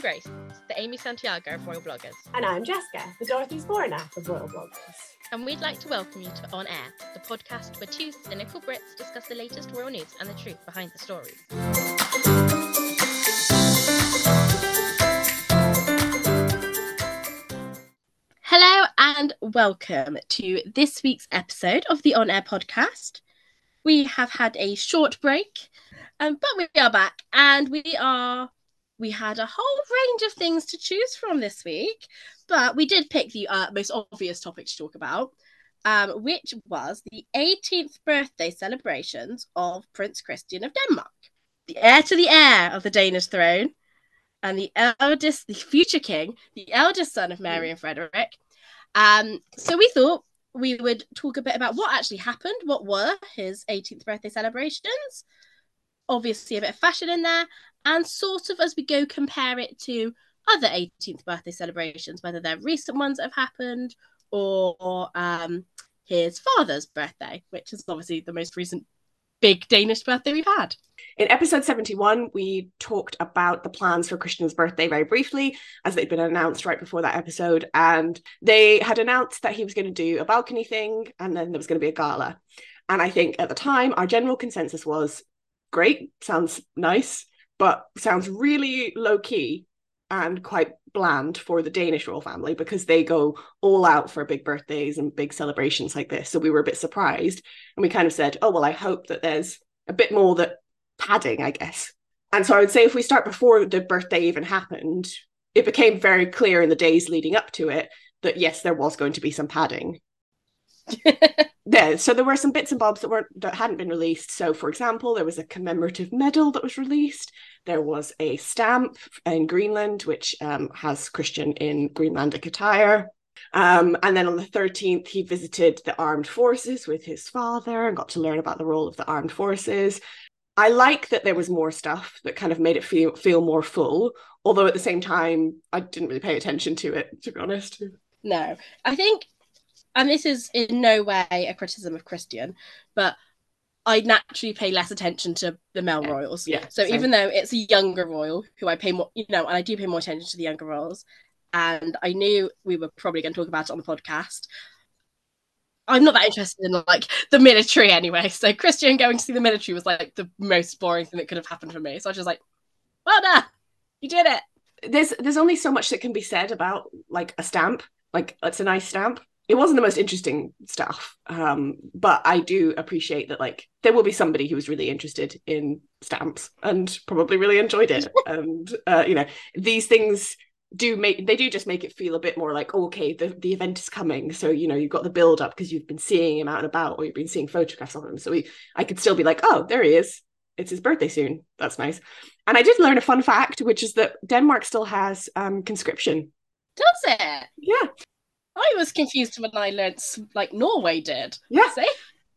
Grace, the Amy Santiago of Royal Bloggers. And I'm Jessica, the Dorothy Zbornak of Royal Bloggers. And we'd like to welcome you to On Heir, the podcast where two cynical Brits discuss the latest royal news and the truth behind the stories. Hello and welcome to this week's episode of the On Heir podcast. We have had a short break, um, but we are back and we are we had a whole range of things to choose from this week, but we did pick the uh, most obvious topic to talk about, um, which was the 18th birthday celebrations of Prince Christian of Denmark, the heir to the heir of the Danish throne, and the eldest, the future king, the eldest son of Mary and Frederick. Um, so we thought we would talk a bit about what actually happened, what were his 18th birthday celebrations, obviously a bit of fashion in there, and sort of as we go compare it to other 18th birthday celebrations, whether they're recent ones that have happened or um, his father's birthday, which is obviously the most recent big Danish birthday we've had. In episode 71, we talked about the plans for Christian's birthday very briefly, as they'd been announced right before that episode. And they had announced that he was going to do a balcony thing and then there was going to be a gala. And I think at the time, our general consensus was great, sounds nice but sounds really low key and quite bland for the Danish royal family because they go all out for big birthdays and big celebrations like this. So we were a bit surprised and we kind of said, oh, well, I hope that there's a bit more that padding, I guess. And so I would say if we start before the birthday even happened, it became very clear in the days leading up to it that yes, there was going to be some padding. yeah, so there were some bits and bobs that weren't that hadn't been released. So, for example, there was a commemorative medal that was released. There was a stamp in Greenland which um, has Christian in Greenlandic attire. Um, and then on the 13th, he visited the armed forces with his father and got to learn about the role of the armed forces. I like that there was more stuff that kind of made it feel feel more full, although at the same time, I didn't really pay attention to it, to be honest. No, I think and this is in no way a criticism of Christian, but I naturally pay less attention to the male yeah. royals. Yeah. So same. even though it's a younger royal who I pay more, you know, and I do pay more attention to the younger royals, and I knew we were probably going to talk about it on the podcast. I'm not that interested in like the military anyway. So Christian going to see the military was like the most boring thing that could have happened for me. So I was just like, well done, you did it. There's there's only so much that can be said about like a stamp. Like it's a nice stamp, it wasn't the most interesting stuff um, but i do appreciate that like there will be somebody who was really interested in stamps and probably really enjoyed it. And uh, you know these things do make they do just make it feel a bit more like oh, okay the, the event is coming. So you know you've got the build up because you've been seeing him out and about or you've been seeing photographs of him. So we i could still be like oh there he is. It's his birthday soon. That's nice. And i did learn a fun fact which is that denmark still has um conscription. Does it? Yeah I was confused when I learned like Norway did. Yeah. See?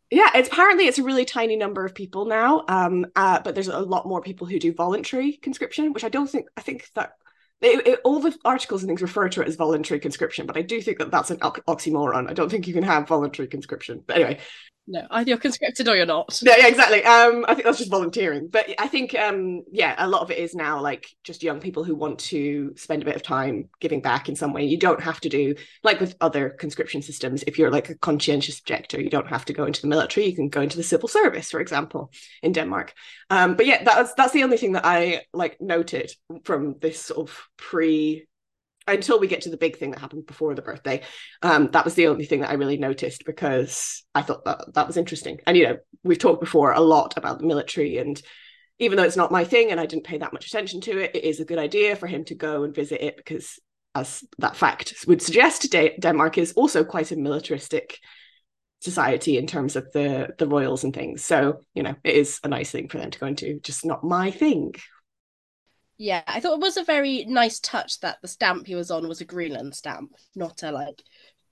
Yeah, it's apparently it's a really tiny number of people now, um, uh, but there's a lot more people who do voluntary conscription, which I don't think. I think that it, it, all the articles and things refer to it as voluntary conscription, but I do think that that's an oxymoron. I don't think you can have voluntary conscription. But anyway, no, either you're conscripted or you're not. Yeah, exactly. Um, I think that's just volunteering. But I think, um, yeah, a lot of it is now like just young people who want to spend a bit of time giving back in some way. You don't have to do like with other conscription systems. If you're like a conscientious objector, you don't have to go into the military. You can go into the civil service, for example, in Denmark. Um, but yeah, that's that's the only thing that I like noted from this sort of pre until we get to the big thing that happened before the birthday um, that was the only thing that i really noticed because i thought that that was interesting. And you know we've talked before a lot about the military and even though it's not my thing and i didn't pay that much attention to it it is a good idea for him to go and visit it because as that fact would suggest denmark is also quite a militaristic society in terms of the the royals and things. So you know it is a nice thing for them to go into just not my thing yeah, I thought it was a very nice touch that the stamp he was on was a Greenland stamp, not a like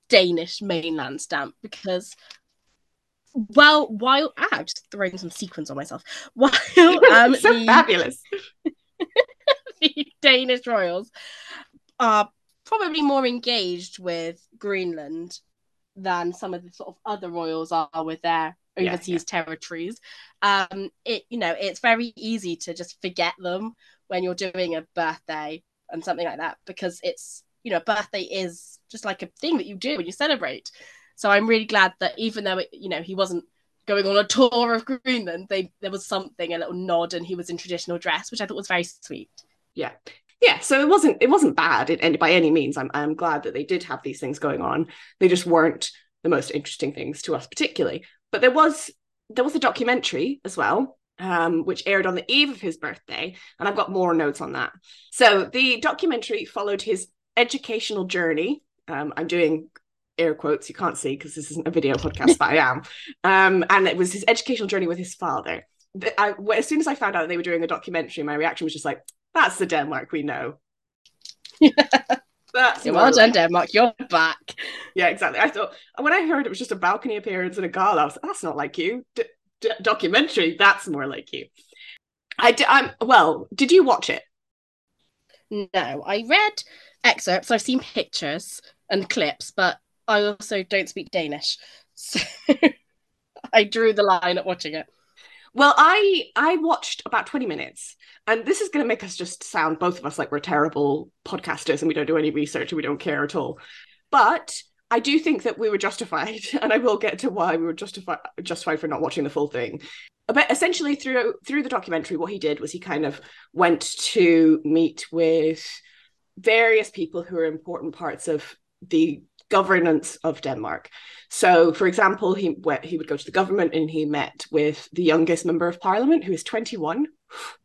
Danish mainland stamp, because well, while ah, I'm just throwing some sequins on myself. While um, so the, fabulous, the Danish royals are probably more engaged with Greenland than some of the sort of other royals are with their overseas yeah, yeah. territories. Um, it you know it's very easy to just forget them when you're doing a birthday and something like that because it's you know birthday is just like a thing that you do and you celebrate. So i'm really glad that even though it, you know he wasn't going on a tour of greenland they there was something a little nod and he was in traditional dress which i thought was very sweet. Yeah. Yeah so it wasn't it wasn't bad it, by any means. I'm, I'm glad that they did have these things going on. They just weren't the most interesting things to us particularly. But there was there was a documentary as well um, which aired on the eve of his birthday and i've got more notes on that so the documentary followed his educational journey um, i'm doing air quotes you can't see because this isn't a video podcast but i am um, and it was his educational journey with his father I, as soon as i found out they were doing a documentary my reaction was just like that's the Denmark we know. That's yeah, well done, Denmark. You're back. Yeah, exactly. I thought when I heard it was just a balcony appearance and a gala, I was like, that's not like you. D- d- documentary, that's more like you. I d- I'm well. Did you watch it? No, I read excerpts. I've seen pictures and clips, but I also don't speak Danish, so I drew the line at watching it. Well, I I watched about 20 minutes. And this is going to make us just sound both of us like we're terrible podcasters and we don't do any research and we don't care at all. But I do think that we were justified, and I will get to why we were justified justified for not watching the full thing. But essentially, through through the documentary, what he did was he kind of went to meet with various people who are important parts of the governance of Denmark. So, for example, he went, he would go to the government and he met with the youngest member of parliament, who is 21.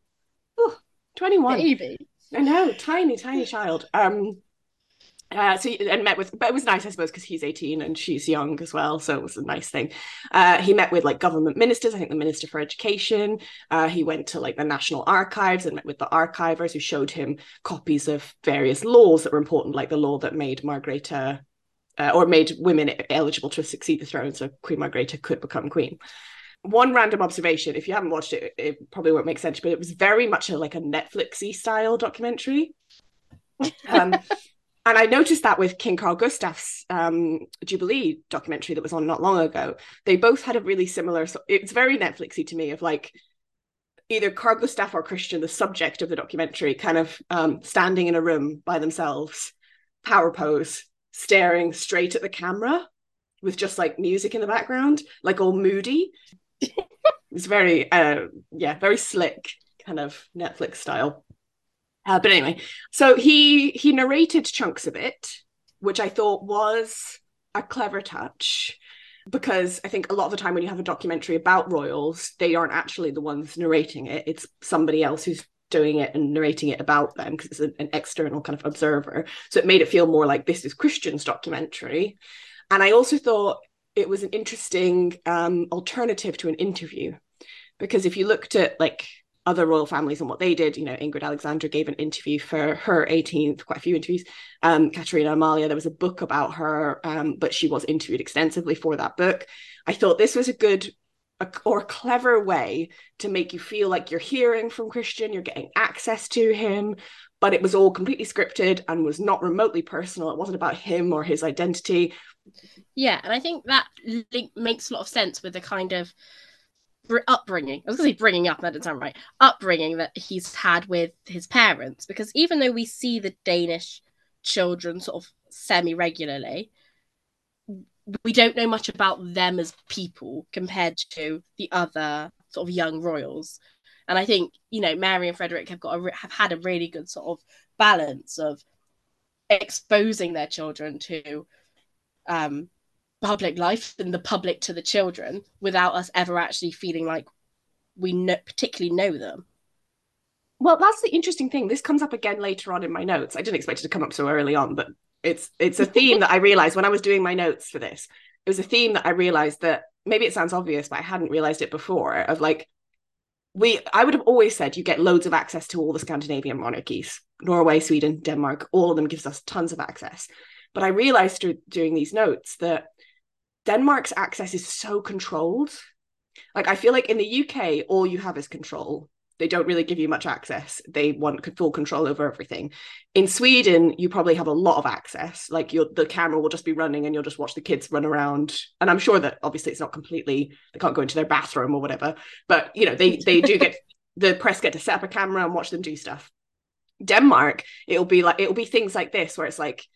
oh, 21. Baby. I know, tiny, tiny child. Um, uh, so and met with, but it was nice, I suppose, because he's 18 and she's young as well. So it was a nice thing. Uh, he met with like government ministers, I think the Minister for Education. Uh, he went to like the National Archives and met with the archivers who showed him copies of various laws that were important, like the law that made Margrethe uh, or made women eligible to succeed the throne, so Queen Margrethe could become queen. One random observation: if you haven't watched it, it probably won't make sense, but it was very much a, like a Netflixy style documentary. Um, and I noticed that with King Carl Gustaf's um, Jubilee documentary that was on not long ago. They both had a really similar. So it's very Netflixy to me of like either Carl Gustaf or Christian, the subject of the documentary, kind of um, standing in a room by themselves, power pose, staring straight at the camera with just like music in the background, like all moody. it's very, uh, yeah, very slick kind of Netflix style. Uh, but anyway, so he he narrated chunks of it, which I thought was a clever touch because I think a lot of the time when you have a documentary about royals, they aren't actually the ones narrating it. It's somebody else who's doing it and narrating it about them because it's an, an external kind of observer. So it made it feel more like this is Christian's documentary. And I also thought it was an interesting um, alternative to an interview because if you looked at like other royal families and what they did, you know, Ingrid Alexandra gave an interview for her 18th, quite a few interviews. Um, Catharina-Amalia, there was a book about her, um, but she was interviewed extensively for that book. I thought this was a good a, or a clever way to make you feel like you're hearing from Christian, you're getting access to him, but it was all completely scripted and was not remotely personal. It wasn't about him or his identity. Yeah, and I think that link makes a lot of sense with the kind of upbringing. I was going to say bringing up, that didn't sound right. Upbringing that he's had with his parents, because even though we see the Danish children sort of semi regularly, we don't know much about them as people compared to the other sort of young royals. And I think you know Mary and Frederick have got a, have had a really good sort of balance of exposing their children to um, public life and the public to the children without us ever actually feeling like we know, particularly know them. Well, that's the interesting thing. This comes up again later on in my notes. I didn't expect it to come up so early on, but it's it's a theme that I realized when I was doing my notes for this. It was a theme that I realized that maybe it sounds obvious, but I hadn't realized it before. Of like, we I would have always said you get loads of access to all the Scandinavian monarchies, Norway, Sweden, Denmark. All of them gives us tons of access. But I realized through doing these notes that Denmark's access is so controlled. Like I feel like in the UK, all you have is control. They don't really give you much access. They want full control over everything. In sweden you probably have a lot of access. Like your the camera will just be running and you'll just watch the kids run around. And i'm sure that obviously it's not completely they can't go into their bathroom or whatever but you know they they do get the press get to set up a camera and watch them do stuff. Denmark, it'll be like it'll be things like this where it's like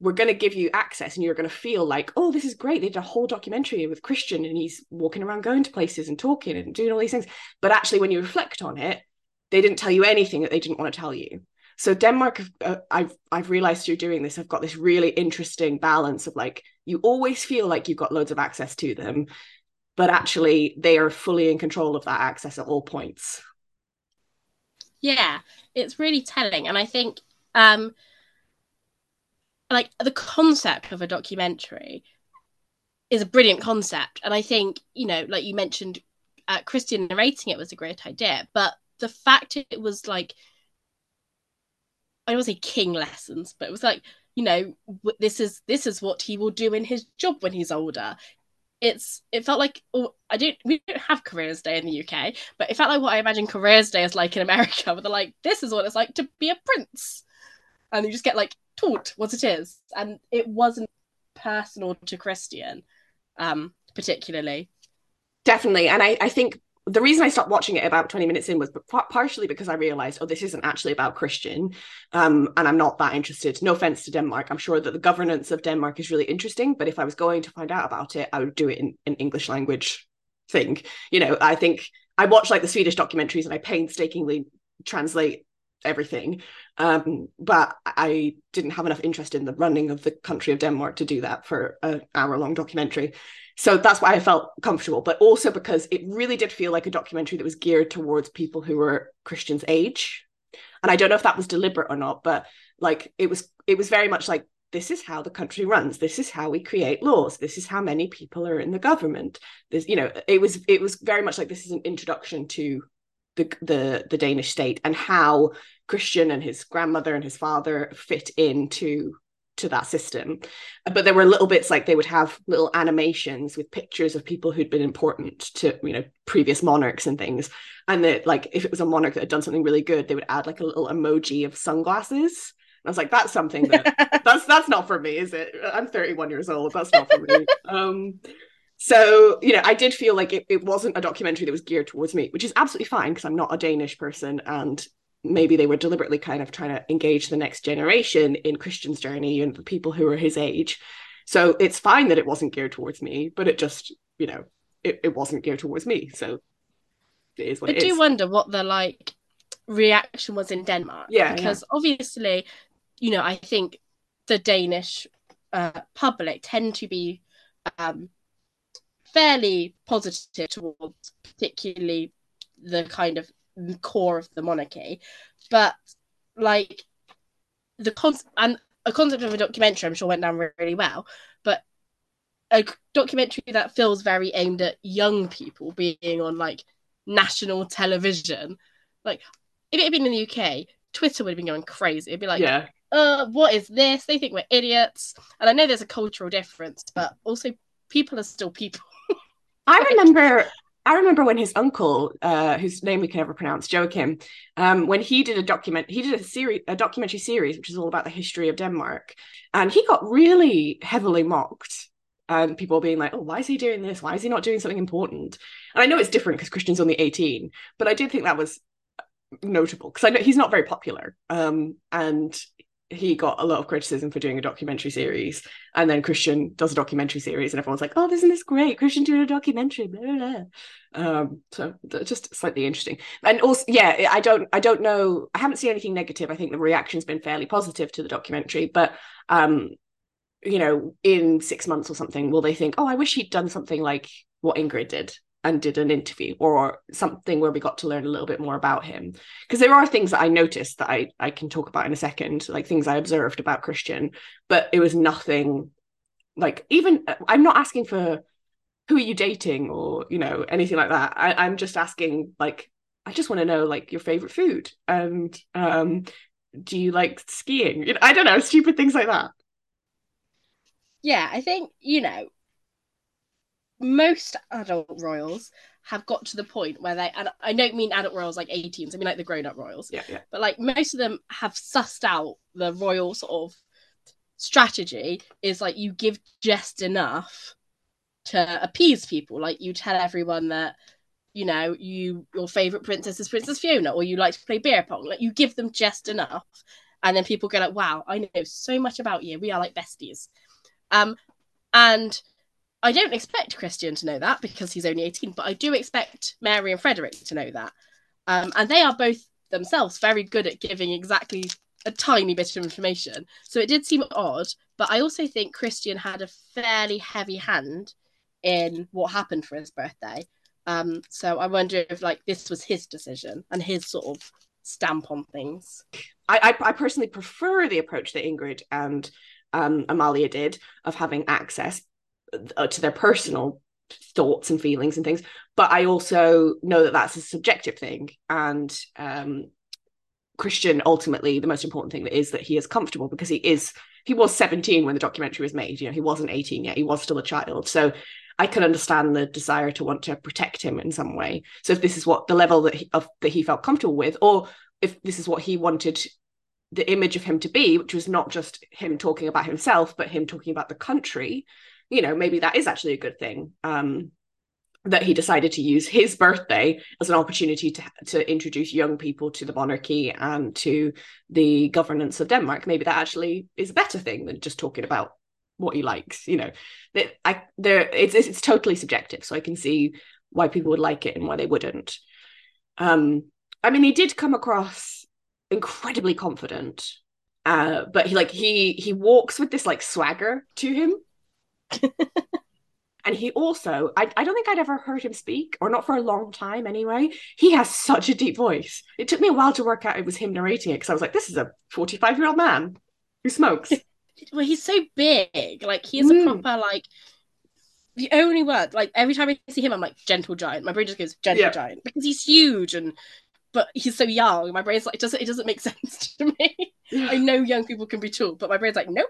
we're going to give you access and you're going to feel like oh this is great. They did a whole documentary with christian and he's walking around going to places and talking and doing all these things. But actually when you reflect on it they didn't tell you anything that they didn't want to tell you. So denmark uh, i've i've realized through doing this i've got this really interesting balance of like you always feel like you've got loads of access to them but actually they are fully in control of that access at all points. Yeah it's really telling. And i think um like the concept of a documentary is a brilliant concept and i think you know like you mentioned uh, christian narrating it was a great idea but the fact it was like i don't say king lessons but it was like you know this is this is what he will do in his job when he's older it's it felt like oh, I don't we don't have careers day in the UK, but it felt like what I imagine careers day is like in America, where they're like, this is what it's like to be a prince. And you just get like taught what it is. And it wasn't personal to Christian, um, particularly. Definitely. And I, I think the reason I stopped watching it about 20 minutes in was partially because I realized, oh, this isn't actually about Christian. Um, and I'm not that interested. No offense to Denmark. I'm sure that the governance of Denmark is really interesting. But if I was going to find out about it, I would do it in an English language thing. You know, I think I watch like the Swedish documentaries and I painstakingly translate everything. Um, but I didn't have enough interest in the running of the country of Denmark to do that for an hour long documentary. So that's why I felt comfortable, but also because it really did feel like a documentary that was geared towards people who were Christian's age. And I don't know if that was deliberate or not, but like it was it was very much like this is how the country runs this is how we create laws this is how many people are in the government there's you know it was it was very much like this is an introduction to the the the Danish state and how Christian and his grandmother and his father fit into to that system. But there were little bits like they would have little animations with pictures of people who'd been important to, you know, previous monarchs and things. And that like if it was a monarch that had done something really good, they would add like a little emoji of sunglasses. And I was like, that's something that that's that's not for me, is it? I'm 31 years old. That's not for me. Um so you know i did feel like it, it wasn't a documentary that was geared towards me which is absolutely fine because i'm not a danish person and maybe they were deliberately kind of trying to engage the next generation in christian's journey and the people who are his age so it's fine that it wasn't geared towards me but it just you know it, it wasn't geared towards me so it is what I do wonder what the like reaction was in Denmark. Yeah. Because yeah. obviously, you know, I think the Danish uh, public tend to be um, fairly positive towards particularly the kind of core of the monarchy. But like the concept and a concept of a documentary i'm sure went down really well but a documentary that feels very aimed at young people being on like national television. Like if it had been in the uk twitter would have been going crazy. It'd be like yeah. Uh what is this? They think we're idiots. And i know there's a cultural difference but also people are still people I remember I remember when his uncle, uh, whose name we can never pronounce, Joachim, um, when he did a document, he did a series, a documentary series, which is all about the history of Denmark, and he got really heavily mocked, and people being like, "Oh, why is he doing this? Why is he not doing something important?" And I know it's different because Christian's only eighteen, but I did think that was notable because I know he's not very popular, um, and he got a lot of criticism for doing a documentary series and then christian does a documentary series and everyone's like oh isn't this great? Christian doing a documentary blah, blah, blah. Um, so just slightly interesting. And also yeah i don't i don't know i haven't seen anything negative. I think the reaction's been fairly positive to the documentary but um you know in six months or something will they think oh i wish he'd done something like what ingrid did and did an interview or something where we got to learn a little bit more about him. Because there are things that i noticed that i i can talk about in a second like things i observed about christian but it was nothing like even i'm not asking for who are you dating or you know anything like that. I, i'm just asking like i just want to know like your favorite food and um do you like skiing? I don't know stupid things like that. Yeah i think you know most adult royals have got to the point where they and I don't mean adult royals like 18s, I mean like the grown-up royals. Yeah, yeah. But like most of them have sussed out the royal sort of strategy is like you give just enough to appease people. Like you tell everyone that you know, you your favorite princess is Princess Fiona, or you like to play beer pong. Like you give them just enough, and then people go like, "Wow, I know so much about you. We are like besties." Um, and I don't expect Christian to know that because he's only eighteen, but I do expect Mary and Frederick to know that. Um, and they are both themselves very good at giving exactly a tiny bit of information. So it did seem odd, but I also think Christian had a fairly heavy hand in what happened for his birthday. Um, so I wonder if like this was his decision and his sort of stamp on things. I, I, I personally prefer the approach that Ingrid and um, Amalia did of having access uh, to their personal thoughts and feelings and things. But I also know that that's a subjective thing, and um, Christian ultimately the most important thing is that he is comfortable because he is he was 17 when the documentary was made. You know he wasn't 18 yet. He was still a child. So I can understand the desire to want to protect him in some way. So if this is what the level that he, of that he felt comfortable with or if this is what he wanted the image of him to be which was not just him talking about himself but him talking about the country you know maybe that is actually a good thing um that he decided to use his birthday as an opportunity to, to introduce young people to the monarchy and to the governance of Denmark. Maybe that actually is a better thing than just talking about what he likes. You know, that I there it's it's totally subjective, so I can see why people would like it and why they wouldn't. Um, I mean, he did come across incredibly confident, uh, but he like he he walks with this like swagger to him. And he also, I, I don't think I'd ever heard him speak, or not for a long time anyway. He has such a deep voice. It took me a while to work out it was him narrating it because I was like, this is a 45 year old man who smokes. well, he's so big. Like, he is mm. a proper, like, the only word, like, every time I see him, I'm like, gentle giant. My brain just goes, gentle yeah. giant, because he's huge and but he's so young. My brain's like, it doesn't, it doesn't make sense to me. I know young people can be tall, but my brain's like, nope,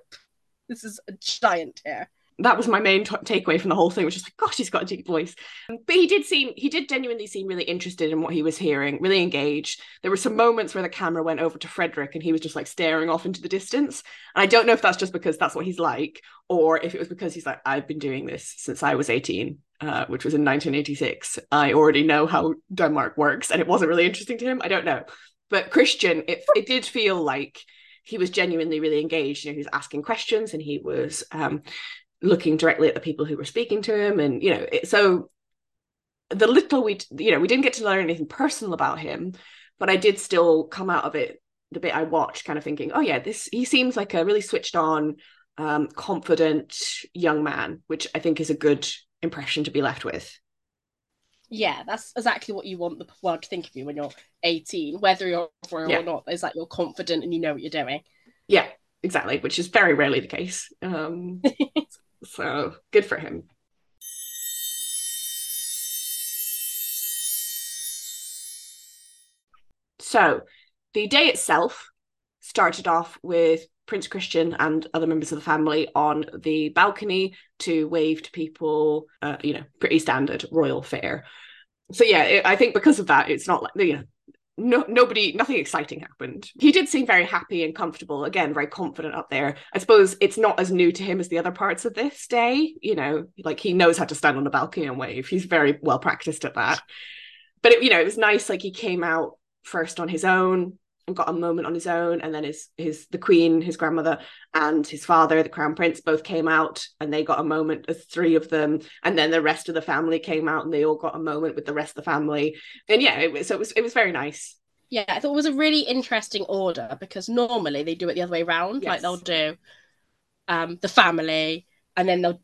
this is a giant here that was my main t- takeaway from the whole thing, which is like, gosh, he's got a deep voice. But he did seem, he did genuinely seem really interested in what he was hearing, really engaged. There were some moments where the camera went over to Frederick and he was just like staring off into the distance. And I don't know if that's just because that's what he's like, or if it was because he's like, I've been doing this since I was 18, uh, which was in 1986. I already know how Denmark works, and it wasn't really interesting to him. I don't know. But Christian, it, it did feel like he was genuinely really engaged. You know, he was asking questions and he was um, looking directly at the people who were speaking to him and you know it, so the little we you know we didn't get to learn anything personal about him but i did still come out of it the bit i watched kind of thinking oh yeah this he seems like a really switched on um, confident young man which i think is a good impression to be left with yeah that's exactly what you want the world to think of you when you're 18 whether you're royal yeah. or not is that you're confident and you know what you're doing yeah exactly which is very rarely the case um So good for him. So the day itself started off with Prince Christian and other members of the family on the balcony to wave to people, uh, you know, pretty standard royal fare. So yeah, it, I think because of that, it's not like you know no nobody nothing exciting happened. He did seem very happy and comfortable. Again very confident up there. I suppose it's not as new to him as the other parts of this day you know like he knows how to stand on a balcony and wave. He's very well practiced at that. But it, you know it was nice like he came out first on his own and got a moment on his own and then his his the queen his grandmother and his father the crown prince both came out and they got a moment as three of them and then the rest of the family came out and they all got a moment with the rest of the family and yeah it was so it was it was very nice yeah i thought it was a really interesting order because normally they do it the other way around yes. like they'll do um the family and then they'll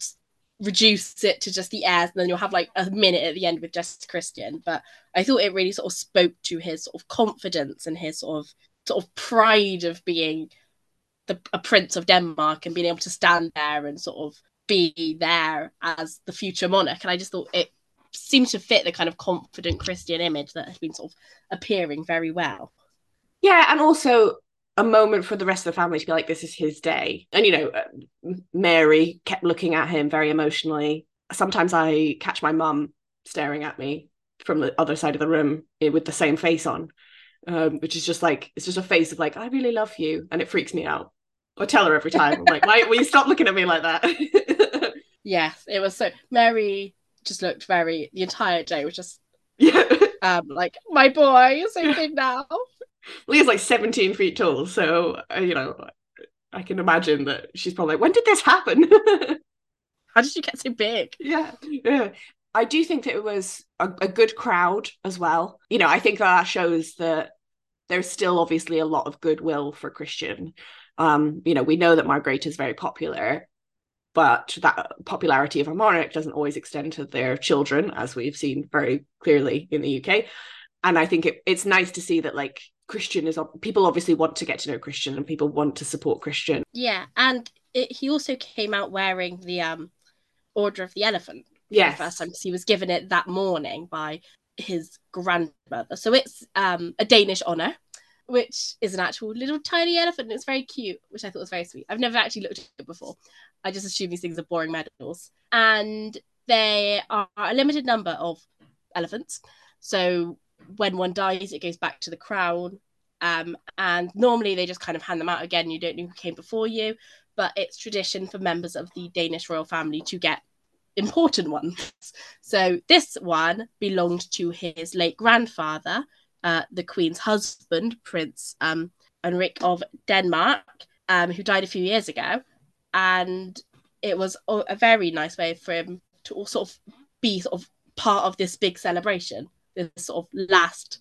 reduce it to just the heirs and then you'll have like a minute at the end with just Christian. But I thought it really sort of spoke to his sort of confidence and his sort of sort of pride of being the a prince of Denmark and being able to stand there and sort of be there as the future monarch. And I just thought it seemed to fit the kind of confident Christian image that has been sort of appearing very well. Yeah, and also a moment for the rest of the family to be like, this is his day. And, you know, uh, Mary kept looking at him very emotionally. Sometimes I catch my mum staring at me from the other side of the room eh, with the same face on, um, which is just like, it's just a face of like, I really love you. And it freaks me out. I tell her every time, I'm like, why will you stop looking at me like that? yes, it was so. Mary just looked very, the entire day was just Yeah. Um, like my boy is so big now. Leah's like 17 feet tall, so uh, you know, I can imagine that she's probably like, when did this happen? How did you get so big? yeah, yeah. I do think that it was a, a good crowd as well. You know, I think that shows that there's still obviously a lot of goodwill for Christian. Um, you know, we know that Margrethe is very popular, but that popularity of a monarch doesn't always extend to their children, as we've seen very clearly in the UK. And I think it, it's nice to see that like Christian is people obviously want to get to know Christian and people want to support Christian. Yeah, and it, he also came out wearing the um Order of the Elephant. Yeah, The first time he was given it that morning by his grandmother. So it's um, a Danish honour, which is an actual little tiny elephant. And It's very cute, which I thought was very sweet. I've never actually looked at it before. I just assume these things are boring medals. And there are a limited number of elephants. So when one dies, it goes back to the crown. Um, and normally they just kind of hand them out again. You don't know who came before you but it's tradition for members of the Danish royal family to get important ones. So this one belonged to his late grandfather, uh, the Queen's husband, Prince um, of Denmark, um, who died a few years ago. And it was a very nice way for him to all sort of be sort of part of this big celebration, this sort of last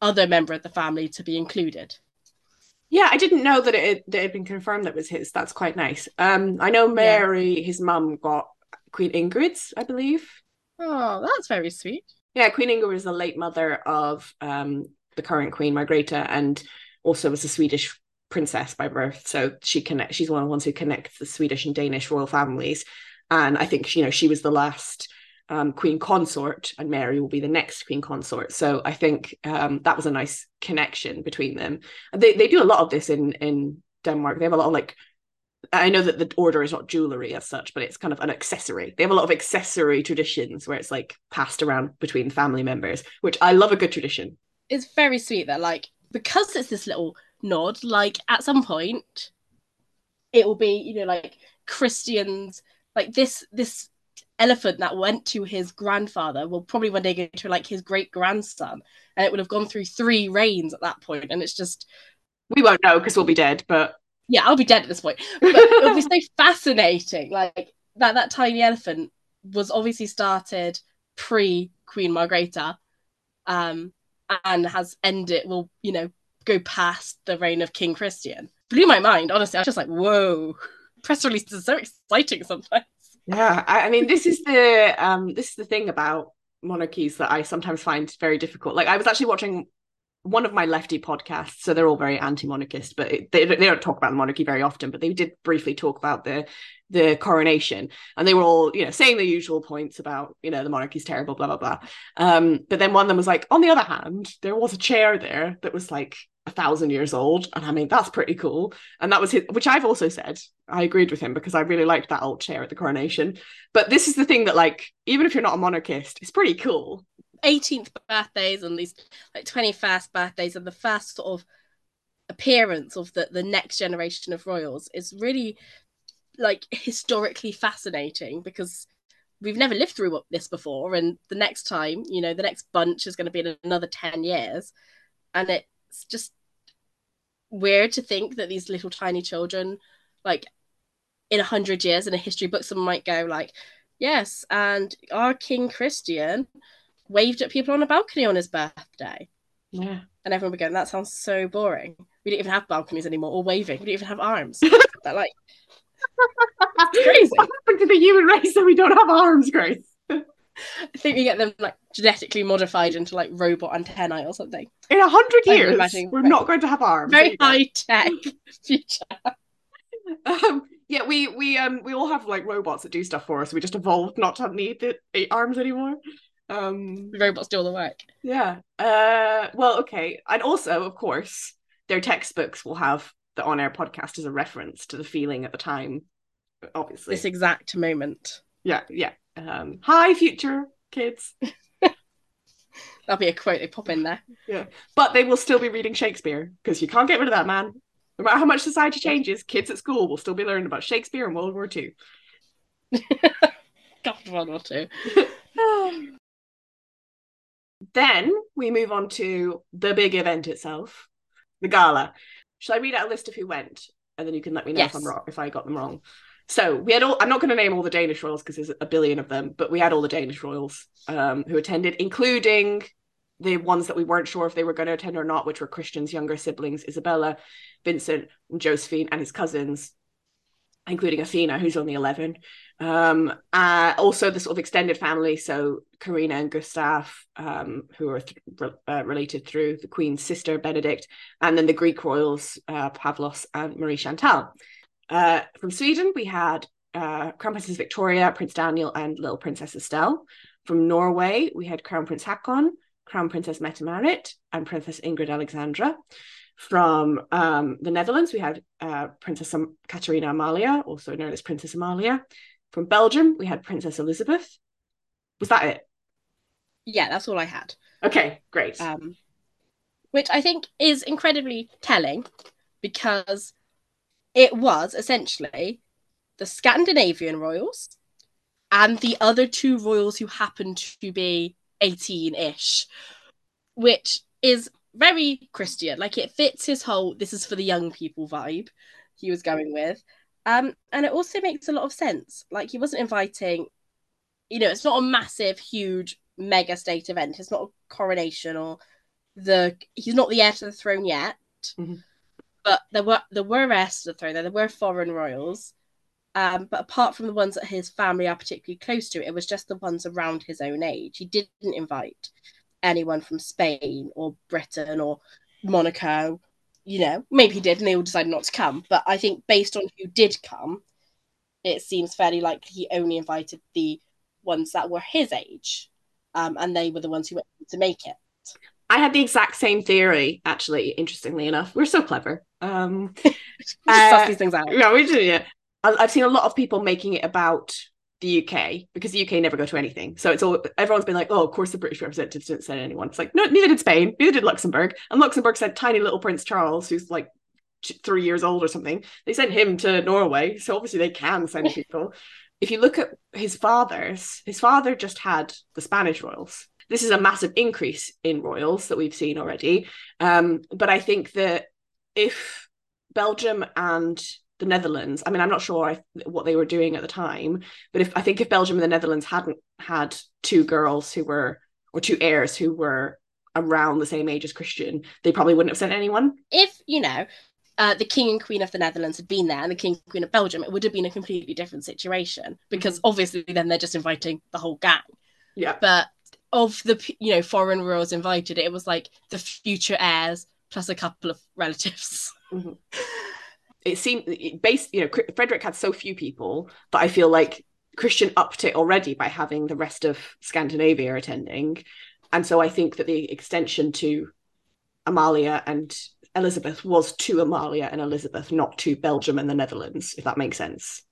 other member of the family to be included. Yeah, I didn't know that it, that it had been confirmed that was his. That's quite nice. Um, I know Mary, yeah. his mum, got Queen Ingrid's, I believe. Oh, that's very sweet. Yeah, Queen Ingrid was the late mother of um the current Queen Margrethe, and also was a Swedish princess by birth. So she connect. She's one of the ones who connects the Swedish and Danish royal families. And I think you know she was the last um, queen consort, and Mary will be the next queen consort. So I think um, that was a nice connection between them. They they do a lot of this in in Denmark. They have a lot of like. I know that the order is not jewelry as such, but it's kind of an accessory. They have a lot of accessory traditions where it's like passed around between family members, which I love a good tradition. It's very sweet that like because it's this little nod, like at some point it will be, you know, like Christians like this this elephant that went to his grandfather will probably one day go to like his great grandson and it would have gone through three reigns at that point. And it's just we won't know because we'll be dead but yeah i'll be dead at this point. But it'll be so fascinating. Like that that tiny elephant was obviously started pre queen margrethe um and has ended will you know go past the reign of king christian. Blew my mind honestly. I was just like whoa. Press releases are so exciting sometimes yeah, I, I mean, this is the um, this is the thing about monarchies that I sometimes find very difficult. Like, I was actually watching one of my lefty podcasts, so they're all very anti-monarchist, but it, they they don't talk about the monarchy very often. But they did briefly talk about the the coronation, and they were all you know saying the usual points about you know the monarchy's terrible, blah blah blah. Um, but then one of them was like, on the other hand, there was a chair there that was like a thousand years old. And I mean, that's pretty cool. And that was his, which I've also said, I agreed with him because I really liked that old chair at the coronation. But this is the thing that, like, even if you're not a monarchist, it's pretty cool. 18th birthdays and these like 21st birthdays and the first sort of appearance of the, the next generation of royals is really like historically fascinating because we've never lived through this before and the next time you know the next bunch is going to be in another 10 years and it it's just weird to think that these little tiny children, like in a hundred years in a history book, someone might go like, "Yes, and our King Christian waved at people on a balcony on his birthday." Yeah, and everyone would go, "That sounds so boring. We don't even have balconies anymore, or waving. We don't even have arms." that like. crazy. What happened to the human race that we don't have arms, Grace? I think we get them like genetically modified into like robot antennae or something. In a hundred years, we're not going to have arms. Very high tech future. Um, yeah, we we um we all have like robots that do stuff for us. We just evolved not to need the eight arms anymore. Um, the robots do all the work. Yeah. Uh. Well, okay, and also, of course, their textbooks will have the on-air podcast as a reference to the feeling at the time. Obviously, this exact moment. Yeah. Yeah. Um, hi, future kids. That'll be a quote they pop in there. Yeah. But they will still be reading Shakespeare because you can't get rid of that man. No matter how much society changes, kids at school will still be learning about Shakespeare and World War II. God, World War II. Then we move on to the big event itself, the gala. Shall I read out a list of who went, and then you can let me know Yes. if I'm wrong, if I got them wrong. So we had all. I'm not going to name all the Danish royals because there's a billion of them, but we had all the Danish royals um, who attended, including the ones that we weren't sure if they were going to attend or not, which were Christian's younger siblings, Isabella, Vincent, and Josephine, and his cousins, including Athena, who's only 11. Um, uh, also, the sort of extended family, so Carina and Gustav, um, who are th- re- uh, related through the Queen's sister, Benedikte, and then the Greek royals, uh, Pavlos and Marie Chantal. Uh, from Sweden, we had uh, Crown Princess Victoria, Prince Daniel, and Little Princess Estelle. From Norway, we had Crown Prince Haakon, Crown Princess Mette-Marit, and Princess Ingrid Alexandra. From um, the Netherlands, we had uh, Princess Catharina-Amalia, also known as Princess Amalia. From Belgium, we had Princess Elisabeth. Was that it? Yeah, that's all I had. Okay, great. Um, which I think is incredibly telling because it was essentially the Scandinavian royals and the other two royals who happened to be 18 ish, which is very Christian. Like it fits his whole this is for the young people vibe he was going with. Um, and it also makes a lot of sense. Like he wasn't inviting, you know, it's not a massive, huge, mega state event. It's not a coronation or the he's not the heir to the throne yet. Mhm. But there were there were heirs to the throne. There, there were foreign royals. Um, but apart from the ones that his family are particularly close to, it was just the ones around his own age. He didn't invite anyone from Spain or Britain or Monaco. You know, maybe he did and they all decided not to come. But I think based on who did come, it seems fairly likely he only invited the ones that were his age. Um, and they were the ones who able to make it. I had the exact same theory, actually, interestingly enough. We're so clever. Um, Uh, these things out. yeah, we do, yeah. I've seen a lot of people making it about the UK because the UK never go to anything. So it's all everyone's been like, oh, of course the British representatives didn't send anyone. It's like, no, neither did Spain, neither did Luxembourg. And Luxembourg sent tiny little Prince Charles, who's like three years old or something. They sent him to Norway. So obviously they can send people. if you look at his father's, his father just had the Spanish royals. This is a massive increase in royals that we've seen already. Um, but I think that if Belgium and the Netherlands, I mean, I'm not sure I, what they were doing at the time, but if I think if Belgium and the Netherlands hadn't had two girls who were, or two heirs who were around the same age as Christian, they probably wouldn't have sent anyone. If, you know, uh, the king and queen of the Netherlands had been there and the king and queen of Belgium, it would have been a completely different situation because obviously then they're just inviting the whole gang. Yeah. But of the, you know, foreign royals invited, it was like the future heirs plus a couple of relatives. It seemed it based, you know, Frederick had so few people that I feel like Christian upped it already by having the rest of Scandinavia attending. And so I think that the extension to Amalia and Elizabeth was to Amalia and Elizabeth, not to Belgium and the Netherlands, if that makes sense.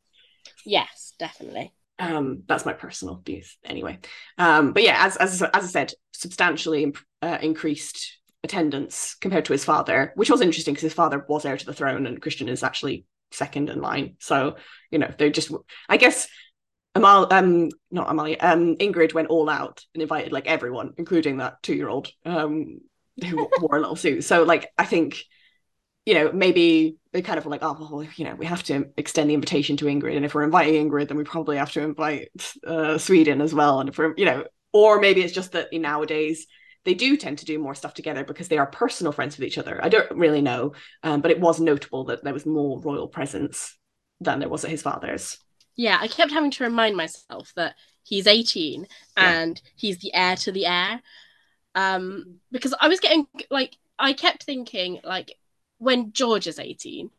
yes, definitely. Um, that's my personal views anyway. Um, but yeah, as, as, as I said, substantially imp- uh, increased attendance compared to his father, which was interesting because his father was heir to the throne and Christian is actually second in line. So, you know, they just, I guess, Amal, um, not Amalia, um, Ingrid went all out and invited like everyone, including that two year old um, who wore a little suit. So, like, I think, you know, maybe they kind of were like, oh, well, you know, we have to extend the invitation to Ingrid. And if we're inviting Ingrid, then we probably have to invite uh, Sweden as well. And if we're, you know, or maybe it's just that nowadays they do tend to do more stuff together because they are personal friends with each other. I don't really know, um, but it was notable that there was more royal presence than there was at his father's. Yeah, I kept having to remind myself that he's 18 Yeah. and he's the heir to the heir. Um, because I was getting like I kept thinking like when George is 18,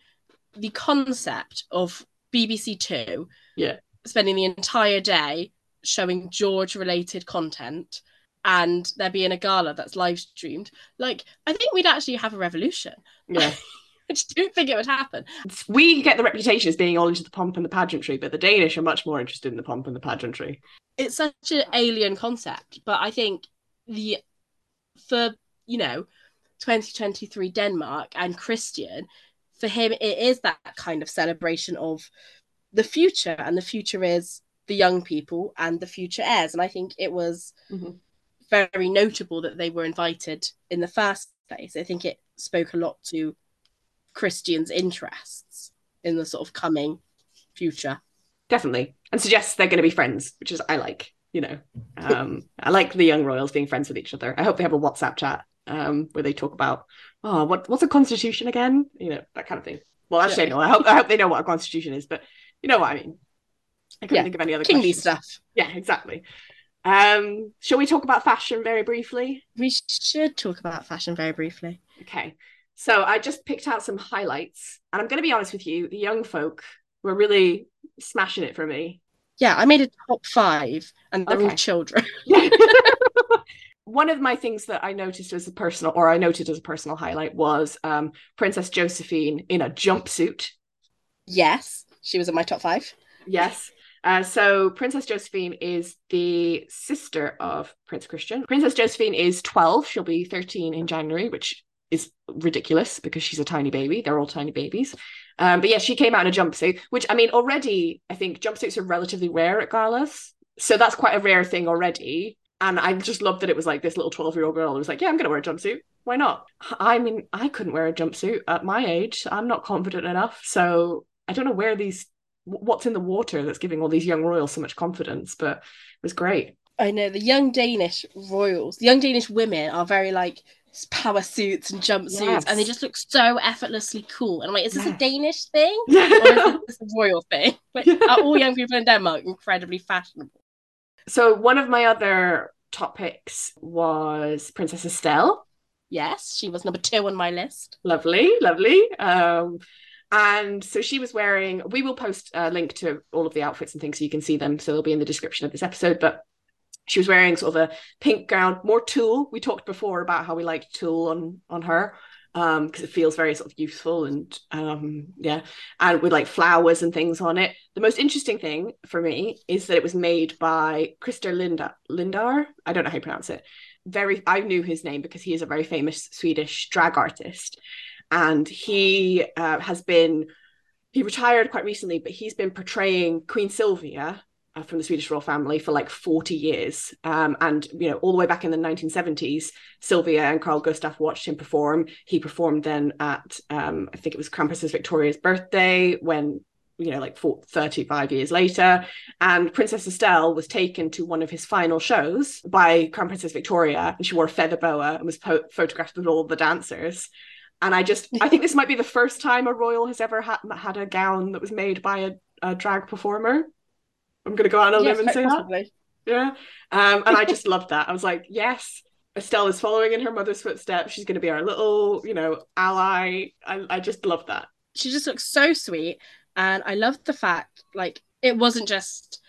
the concept of BBC Two Yeah. spending the entire day showing George related content and there being a gala that's live streamed, like I think we'd actually have a revolution. Yeah. I just don't think it would happen. we get the reputation as being all into the pomp and the pageantry, but the Danish are much more interested in the pomp and the pageantry. it's such an alien concept but i think the for you know 2023 denmark and christian for him it is that kind of celebration of the future and the future is the young people and the future heirs and i think it was Mhm. Very notable that they were invited in the first place. I think it spoke a lot to Christian's interests in the sort of coming future. Definitely. And suggests they're going to be friends, which is I like, you know. Um, I like the young royals being friends with each other. I hope they have a WhatsApp chat um, where they talk about, oh, what what's a constitution again? You know, that kind of thing. Well, actually, no. I hope I hope they know what a constitution is, but you know what I mean. I couldn't yeah. think of any other kingly questions. stuff. Yeah, exactly. Um, shall we talk about fashion very briefly? We should talk about fashion very briefly. Okay. So I just picked out some highlights, and I'm going to be honest with you, the young folk were really smashing it for me. Yeah, I made a top five, and they're okay. all children. One of my things that I noticed as a personal, or I noted as a personal highlight, was um, Princess Josephine in a jumpsuit. Yes, she was in my top five. Yes. Uh, so Princess Josephine is the sister of Prince Christian. Princess Josephine is 12. She'll be 13 in January, which is ridiculous because she's a tiny baby. They're all tiny babies. Um, but yeah, she came out in a jumpsuit, which I mean, already I think jumpsuits are relatively rare at galas. So that's quite a rare thing already. And I just love that it was like this little 12 year old girl who was like, yeah, I'm going to wear a jumpsuit. Why not? I mean, I couldn't wear a jumpsuit at my age. I'm not confident enough. So I don't know where these, what's in the water that's giving all these young royals so much confidence, but it was great. I know the young Danish royals, the young Danish women are very like power suits and jumpsuits, yes. and they just look so effortlessly cool. And I'm like, is this yeah. a Danish thing or is this a royal thing? But yeah. are all young people in Denmark incredibly fashionable? So one of my other top picks was Princess Estelle. Yes, she was number two on my list. Lovely, lovely. Um, and so she was wearing. We will post a link to all of the outfits and things so you can see them. So they'll be in the description of this episode. But she was wearing sort of a pink gown, more tulle. We talked before about how we liked tulle on on her because um, it feels very sort of youthful and um, yeah, and with like flowers and things on it. The most interesting thing for me is that it was made by Christer Linda Lindarw. I don't know how you pronounce it. Very, I knew his name because he is a very famous Swedish drag artist, and he uh, has been he retired quite recently, but he's been portraying Queen Sylvia uh, from the Swedish royal family for like 40 years. Um, and, you know, all the way back in the 1970s, Sylvia and Carl Gustaf watched him perform. He performed then at, um, I think it was Princess Victoria's birthday when, you know, like 35 years later. And Princess Estelle was taken to one of his final shows by Crown Princess Victoria. And she wore a feather boa and was po- photographed with all the dancers. And I just, I think this might be the first time a royal has ever ha- had a gown that was made by a, a drag performer. I'm going to go out on a yes, limb and say that. Yeah. Um, and I just loved that. I was like, yes, Estelle is following in her mother's footsteps. She's going to be our little, you know, ally. I, I just love that. She just looks so sweet. And I loved the fact, like, it wasn't just,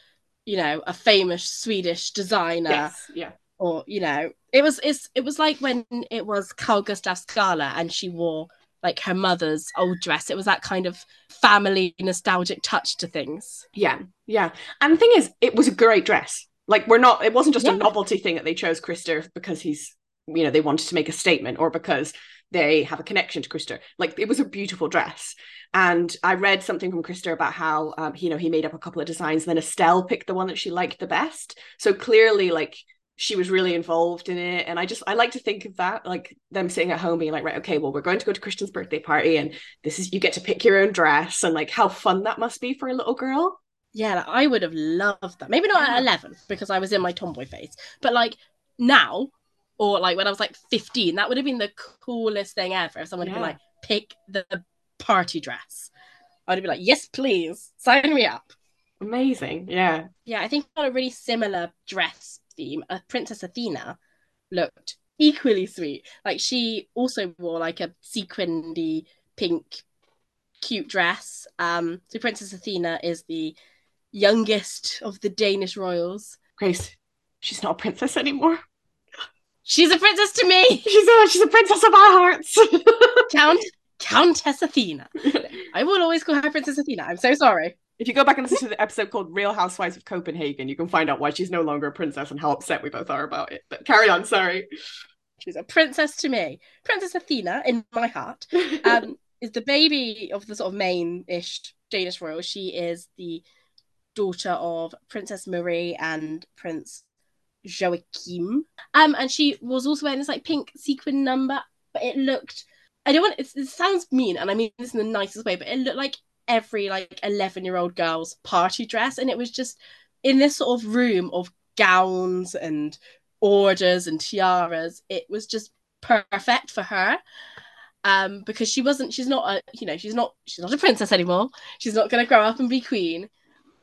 you know, a famous Swedish designer. Yes, yeah. Or, you know, it was it's it was like when it was Carl Gustaf's gala and she wore like her mother's old dress. It was that kind of family nostalgic touch to things. Yeah, yeah. And the thing is, it was a great dress. Like we're not. It wasn't just yeah. a novelty thing that they chose Christer because he's, you know, they wanted to make a statement or because they have a connection to Christer. Like it was a beautiful dress. And I read something from Christer about how, um, you know, he made up a couple of designs. And then Estelle picked the one that she liked the best. So clearly, like she was really involved in it. And i just i like to think of that like them sitting at home being like right okay well we're going to go to christian's birthday party and this is you get to pick your own dress and like how fun that must be for a little girl. Yeah i would have loved that. Maybe not at 11 because i was in my tomboy phase but like now or like when i was like 15 that would have been the coolest thing ever if someone yeah. could like pick the party dress. I'd be like yes please sign me up. Amazing. Yeah. Yeah i think got a really similar dress theme, uh, Princess Athena looked equally sweet. Like she also wore like a sequinedy pink cute dress. Um, so Princess Athena is the youngest of the Danish royals. Grace, she's not a princess anymore. She's a princess to me. She's a she's a princess of our hearts. Count Countess Athena. I will always call her Princess Athena. I'm so sorry. If you go back and listen to the episode called Real Housewives of Copenhagen, you can find out why she's no longer a princess and how upset we both are about it. But carry on, sorry. She's a princess to me. Princess Athena, in my heart, um, is the baby of the sort of main-ish Danish royal. She is the daughter of Princess Marie and Prince Joachim. Um, and she was also wearing this like pink sequin number, but it looked. I don't want it, it sounds mean, and I mean this in the nicest way, but it looked like every like 11 year old girl's party dress, and it was just in this sort of room of gowns and orders and tiaras. It was just perfect for her. Um, because she wasn't, she's not a, you know, she's not, she's not a princess anymore. She's not going to grow up and be queen.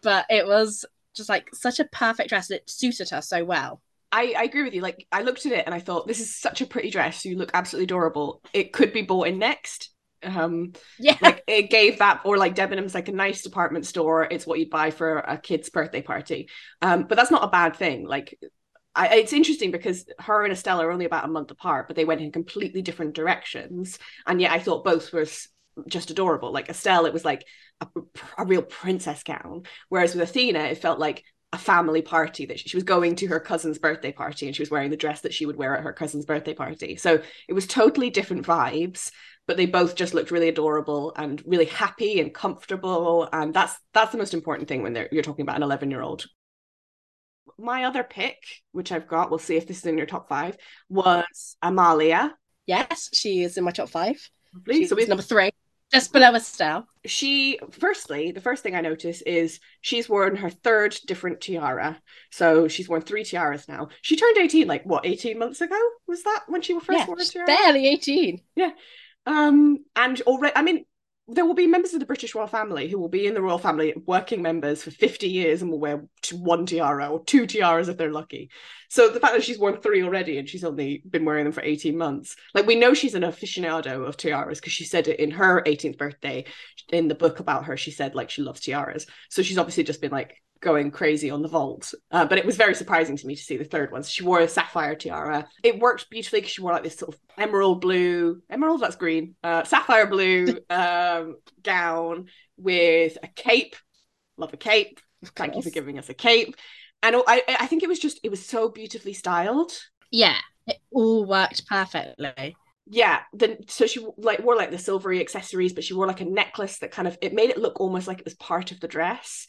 But it was just like such a perfect dress. It suited her so well. I, I agree with you. Like I looked at it and I thought, this is such a pretty dress. You look absolutely adorable. It could be bought in Next. Um, yeah, like it gave that, or like Debenhams, like a nice department store. It's what you'd buy for a kid's birthday party. Um, but that's not a bad thing. Like I, it's interesting because her and Estelle are only about a month apart, but they went in completely different directions. And yet I thought both were just adorable. Like Estelle, it was like a, a real princess gown, whereas with Athena, it felt like a family party that she, she, was going to her cousin's birthday party and she was wearing the dress that she would wear at her cousin's birthday party. So it was totally different vibes, but they both just looked really adorable and really happy and comfortable. And that's that's the most important thing when you're talking about an 11 year old my other pick, which I've got, we'll see if this is in your top five, was Amalia. Yes, she is in my top five. Lovely. She's so we number three, just below Estelle. She, firstly, the first thing I notice is she's worn her third different tiara. So she's worn three tiaras now. She turned 18, like, what, 18 months ago? Was that when she first yeah, wore a tiara? Barely 18. Yeah. Um, and already, I mean, there will be members of the British royal family who will be in the royal family, working members for 50 years and will wear one tiara or two tiaras if they're lucky. So the fact that she's worn three already and she's only been wearing them for 18 months, like we know she's an aficionado of tiaras because she said it in her 18th birthday in the book about her. She said like she loves tiaras. So she's obviously just been like going crazy on the vault. Uh, but it was very surprising to me to see the third one. So she wore a sapphire tiara. It worked beautifully because she wore like this sort of emerald blue, emerald that's green, uh, sapphire blue um, gown with a cape. Love a cape. Thank you for giving us a cape. And I, I think it was just, it was so beautifully styled. Yeah, it all worked perfectly yeah then so she like wore like the silvery accessories but she wore like a necklace that kind of it made it look almost like it was part of the dress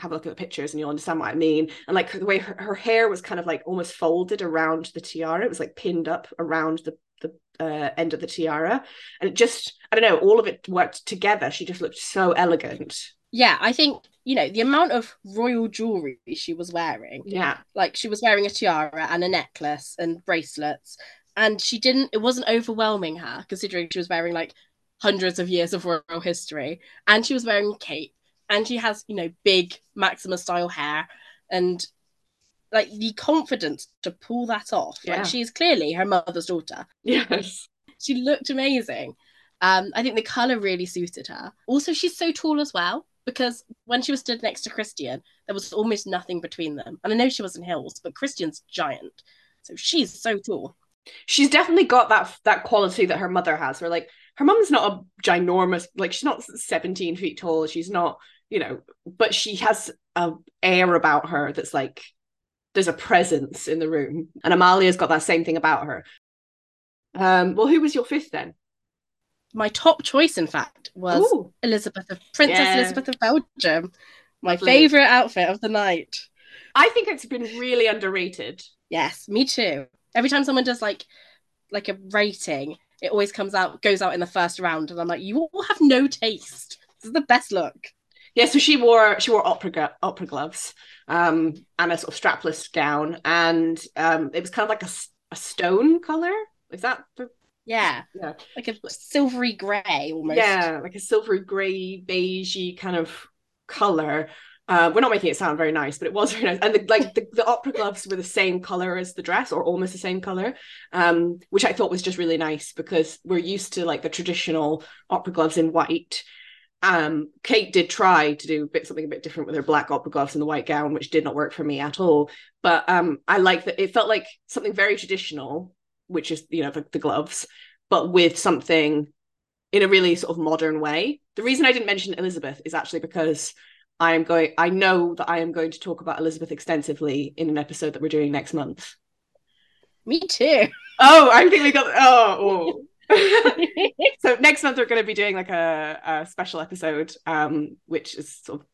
have a look at the pictures and you'll understand what I mean. And like the way her, her hair was kind of like almost folded around the tiara, it was like pinned up around the the uh, end of the tiara, and it just I don't know, all of it worked together. She just looked so elegant. Yeah, I think you know the amount of royal jewelry she was wearing. Yeah, like she was wearing a tiara and a necklace and bracelets, and she didn't. It wasn't overwhelming her considering she was wearing like hundreds of years of royal history, and she was wearing a cape and she has you know big Maxima style hair and like the confidence to pull that off. Yeah. Like she's clearly her mother's daughter. Yes. She looked amazing. Um, I think the color really suited her. Also, she's so tall as well because when she was stood next to Christian, there was almost nothing between them. And I know she was in heels, but Christian's giant, so she's so tall. She's definitely got that that quality that her mother has. Where like her mum's not a ginormous, like she's not 17 feet tall. She's not you know, but she has a air about her that's like there's a presence in the room. And Amalia's got that same thing about her. Um, well, who was your fifth then? My top choice, in fact, was Ooh. Elisabeth of Princess yeah. Elisabeth of Belgium. My Lovely. favorite outfit of the night. I think it's been really underrated. Yes, me too. Every time someone does like like a rating, it always comes out goes out in the first round, and I'm like, you all have no taste. This is the best look yeah, so she wore she wore opera opera gloves um, and a sort of strapless gown, and um, it was kind of like a, a stone color. Is that the yeah, yeah, like a silvery grey almost. Yeah, like a silvery grey, beigey kind of color. Uh, we're not making it sound very nice, but it was very nice. And the, like the, the opera gloves were the same color as the dress, or almost the same color, um, which I thought was just really nice because we're used to like the traditional opera gloves in white, um, Kate did try to do a bit something a bit different with her black opera gloves and the white gown, which did not work for me at all. But um, I like that it felt like something very traditional, which is you know the, the gloves, but with something in a really sort of modern way. The reason I didn't mention Elisabeth is actually because I am going. I know that I am going to talk about Elisabeth extensively in an episode that we're doing next month. Me too. Oh, I think we got. Oh, oh. so next month we're going to be doing like a, a special episode, um, which is sort of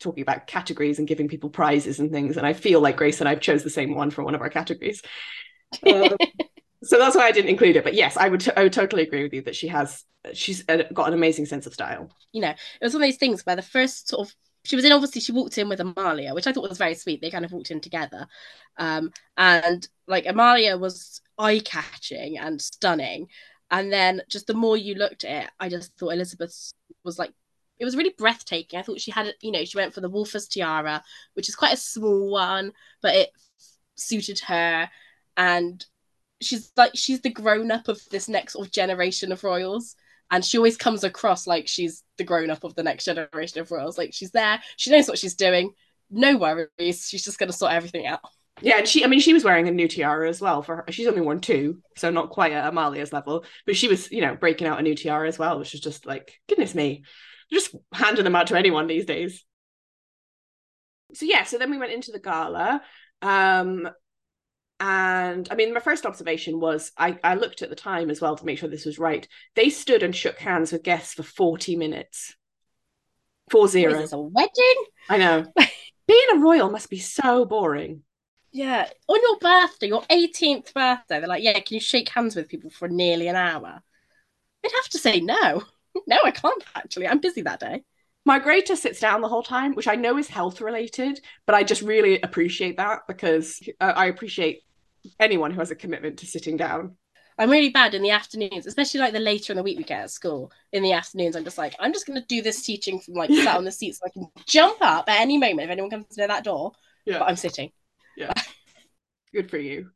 talking about categories and giving people prizes and things. And I feel like Grace and I've chose the same one for one of our categories. Um, so that's why I didn't include it. But yes, I would t- I would totally agree with you that she has she's got an amazing sense of style. You know, it was one of those things where the first sort of she was in obviously she walked in with Amalia, which I thought was very sweet. They kind of walked in together. Um, and like Amalia was eye catching and stunning. And then just the more you looked at it, I just thought Elisabeth was like it was really breathtaking. I thought she had, you know, she went for the Wolfers tiara, which is quite a small one, but it suited her. And she's like, she's the grown up of this next sort of generation of royals. And she always comes across like she's the grown up of the next generation of royals. Like she's there, she knows what she's doing, no worries. She's just going to sort everything out. Yeah, and she, I mean, she was wearing a new tiara as well. For her. she's only worn two, so not quite at Amalia's level, but she was, you know, breaking out a new tiara as well, which is just like, goodness me, just handing them out to anyone these days. So yeah, so then we went into the gala. Um, and I mean, my first observation was I, I looked at the time as well to make sure this was right. They stood and shook hands with guests for 40 minutes. Four zero. Is a wedding? I know. Being a royal must be so boring. Yeah. On your birthday, your 18th birthday, they're like, yeah, can you shake hands with people for nearly an hour? I'd have to say no. no, I can't actually. I'm busy that day. Margrethe sits down the whole time, which I know is health related, but I just really appreciate that because uh, I appreciate anyone who has a commitment to sitting down. I'm really bad in the afternoons, especially like the later in the week we get at school. In the afternoons, I'm just like, I'm just going to do this teaching from like sat on the seat so I can jump up at any moment if anyone comes near that door. Yeah. But I'm sitting. Yeah. Good for you.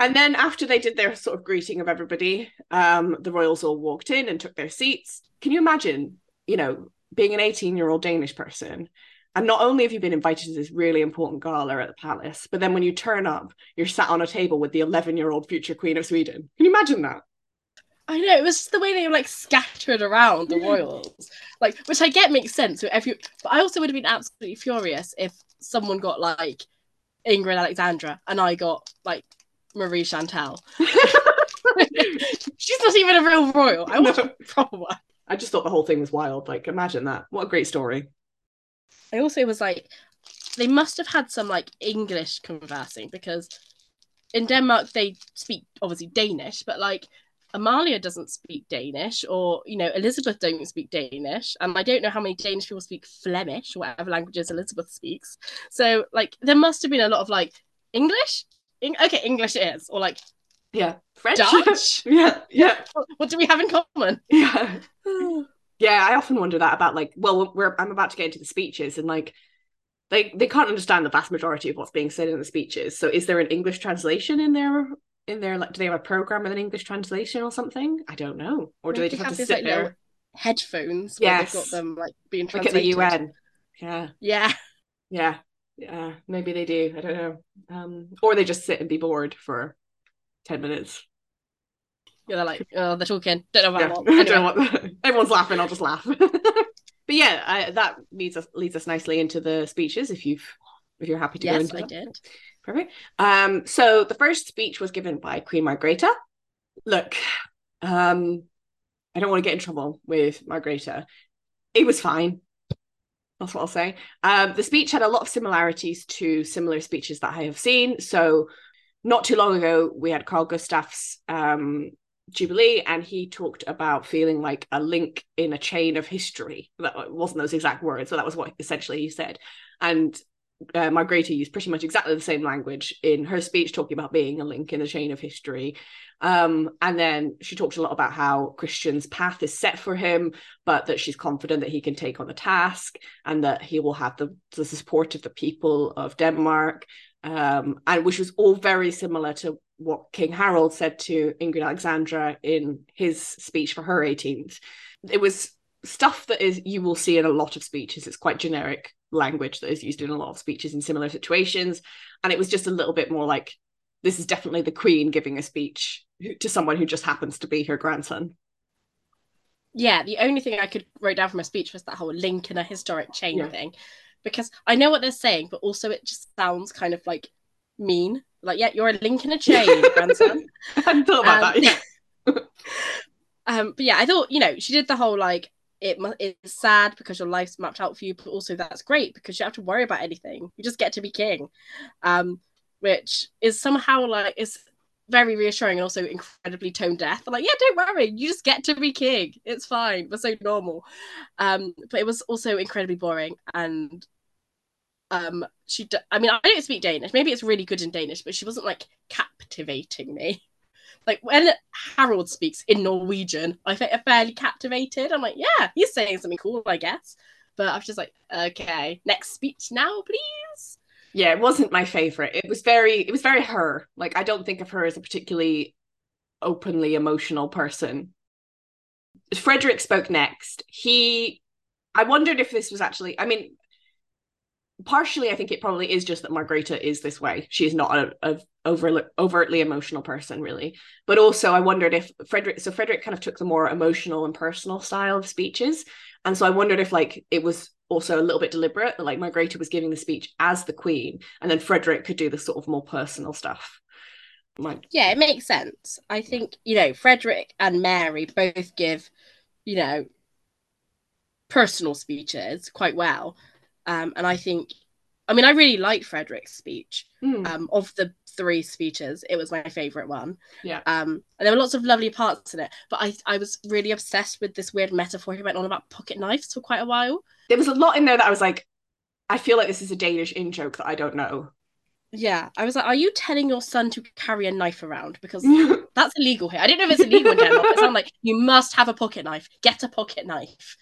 And then after they did their sort of greeting of everybody, um, the royals all walked in and took their seats. Can you imagine, you know, being an 18 year old Danish person? And not only have you been invited to this really important gala at the palace, but then when you turn up, you're sat on a table with the 11 year old future Queen of Sweden. Can you imagine that? I know it was just the way they were like scattered around the royals, like which I get makes sense. If you, but I also would have been absolutely furious if someone got like Ingrid Alexandra and I got like Marie Chantal. She's not even a real royal. I want no. a proper one. I just thought the whole thing was wild. Like, imagine that. What a great story. I also was like, they must have had some like English conversing because in Denmark they speak obviously Danish, but like Amalia doesn't speak Danish, or you know Elisabeth don't speak Danish, and I don't know how many Danish people speak Flemish or whatever languages Elisabeth speaks. So like there must have been a lot of like English, okay, English is, or like yeah, French, Dutch. yeah, yeah. What, do we have in common? Yeah, yeah. I often wonder that about like, well, we're I'm about to get into the speeches, and like they they can't understand the vast majority of what's being said in the speeches. So, is there an English translation in there? In there, like, do they have a program with an English translation or something? I don't know. Or do they just have, have to sit like, there? Headphones. Yes. They've got them like being translated. Like at the UN. Yeah. Yeah. Yeah. Yeah, maybe they do. I don't know. Um, or they just sit and be bored for ten minutes. Yeah, they're like, oh, they're talking. Don't know about yeah. Anyway. don't know what. Everyone's laughing. I'll just laugh. but yeah, I, that leads us leads us nicely into the speeches. If you've if you're happy to yes, go into I that. did. Perfect. Um, so the first speech was given by Queen Margrethe. Look, um, I don't want to get in trouble with Margrethe. It was fine. That's what I'll say. Um, the speech had a lot of similarities to similar speeches that I have seen. So, not too long ago, we had Carl Gustaf's um, Jubilee, and he talked about feeling like a link in a chain of history. That wasn't those exact words, but that was what essentially he said. And uh, Margrethe used pretty much exactly the same language in her speech, talking about being a link in the chain of history. Um, and then she talked a lot about how Christian's path is set for him, but that she's confident that he can take on the task and that he will have the, the support of the people of Denmark. Um, and which was all very similar to what King Harald said to Ingrid Alexandra in his speech for her 18th. It was stuff that is you will see in a lot of speeches. It's quite generic language that is used in a lot of speeches in similar situations. And it was just a little bit more like this is definitely the Queen giving a speech to someone who just happens to be her grandson. Yeah, the only thing I could write down from a speech was that whole link in a historic chain yeah. thing. Because I know what they're saying, but also it just sounds kind of like mean. Like, yeah, you're a link in a chain, grandson. I hadn't thought about um, that. Yeah. um, but yeah, I thought, you know, she did the whole like it it's sad because your life's mapped out for you, but also that's great because you have to worry about anything. You just get to be king, um, which is somehow like is very reassuring and also incredibly tone deaf. like, yeah, don't worry, you just get to be king. It's fine. We're so normal. Um, but it was also incredibly boring and um she d- I mean I don't speak Danish. Maybe it's really good in Danish, but she wasn't like captivating me. Like when Harald speaks in Norwegian, I feel fairly captivated. I'm like, yeah, he's saying something cool, I guess. But I was just like, okay, next speech now, please. Yeah, it wasn't my favorite. It was very, it was very her. Like I don't think of her as a particularly openly emotional person. Frederick spoke next. He, I wondered if this was actually. I mean, partially, I think it probably is just that Margrethe is this way. She is not a, a overly, overtly emotional person, really. But also, I wondered if Frederick. So Frederick kind of took the more emotional and personal style of speeches, and so I wondered if like it was also a little bit deliberate that like Margrethe was giving the speech as the queen, and then Frederick could do the sort of more personal stuff. My... Yeah, it makes sense. I think you know Frederick and Mary both give, you know, personal speeches quite well, um, and I think, I mean, I really liked Frederick's speech. Mm. Um, of the three speeches, it was my favorite one. Yeah. Um, and there were lots of lovely parts in it, but I I was really obsessed with this weird metaphor he went on about pocket knives for quite a while. There was a lot in there that I was like, I feel like this is a Danish in joke that I don't know. Yeah, I was like, are you telling your son to carry a knife around? Because that's illegal here. I don't know if it's illegal in Denmark. It sounded like you must have a pocket knife. Get a pocket knife.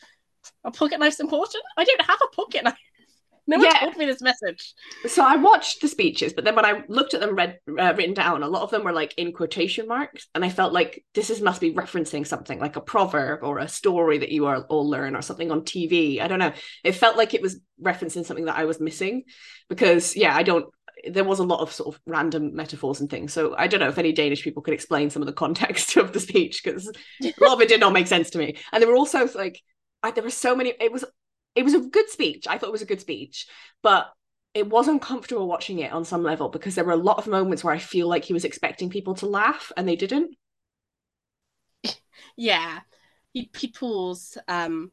A pocket knife's important. I don't have a pocket knife. No one yeah. told me this message. So I watched the speeches, but then when I looked at them read uh, written down, a lot of them were like in quotation marks, and I felt like this is must be referencing something like a proverb or a story that you all learn or something on TV. I don't know. It felt like it was referencing something that I was missing, because yeah, I don't. There was a lot of sort of random metaphors and things. So I don't know if any Danish people could explain some of the context of the speech because a lot of it did not make sense to me. And there were also like I, there were so many. It was it was a good speech. I thought it was a good speech, but it was uncomfortable watching it on some level because there were a lot of moments where I feel like he was expecting people to laugh and they didn't. Yeah, he, he pulls um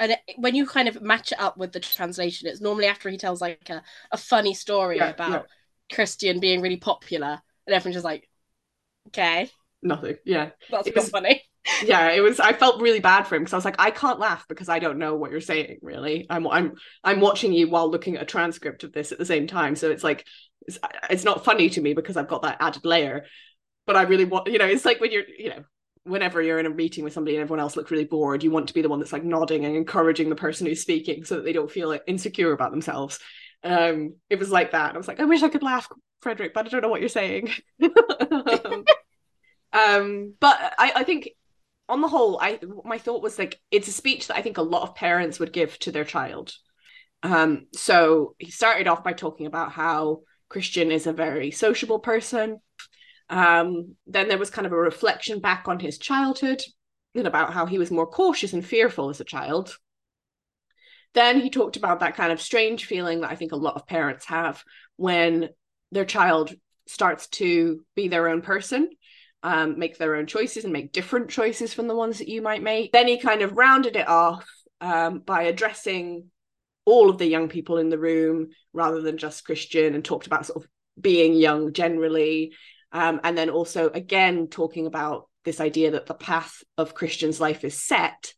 and it, when you kind of match it up with the translation, it's normally after he tells like a, a funny story yeah, about yeah. Christian being really popular, and everyone's just like, okay, nothing. Yeah, that's it was, funny yeah it was i felt really bad for him because i was like i can't laugh because i don't know what you're saying really. I'm i'm i'm watching you while looking at a transcript of this at the same time. So it's like it's, it's not funny to me because i've got that added layer. But i really want you know it's like when you're you know whenever you're in a meeting with somebody and everyone else looks really bored you want to be the one that's like nodding and encouraging the person who's speaking so that they don't feel like insecure about themselves. Um it was like that. I was like i wish i could laugh frederick but i don't know what you're saying. Um but I, I think on the whole, I my thought was like it's a speech that I think a lot of parents would give to their child. Um, so he started off by talking about how Christian is a very sociable person. Um, then there was kind of a reflection back on his childhood and about how he was more cautious and fearful as a child. Then he talked about that kind of strange feeling that I think a lot of parents have when their child starts to be their own person um, make their own choices and make different choices from the ones that you might make. Then he kind of rounded it off um, by addressing all of the young people in the room rather than just Christian and talked about sort of being young generally. Um, and then also, again, talking about this idea that the path of Christian's life is set,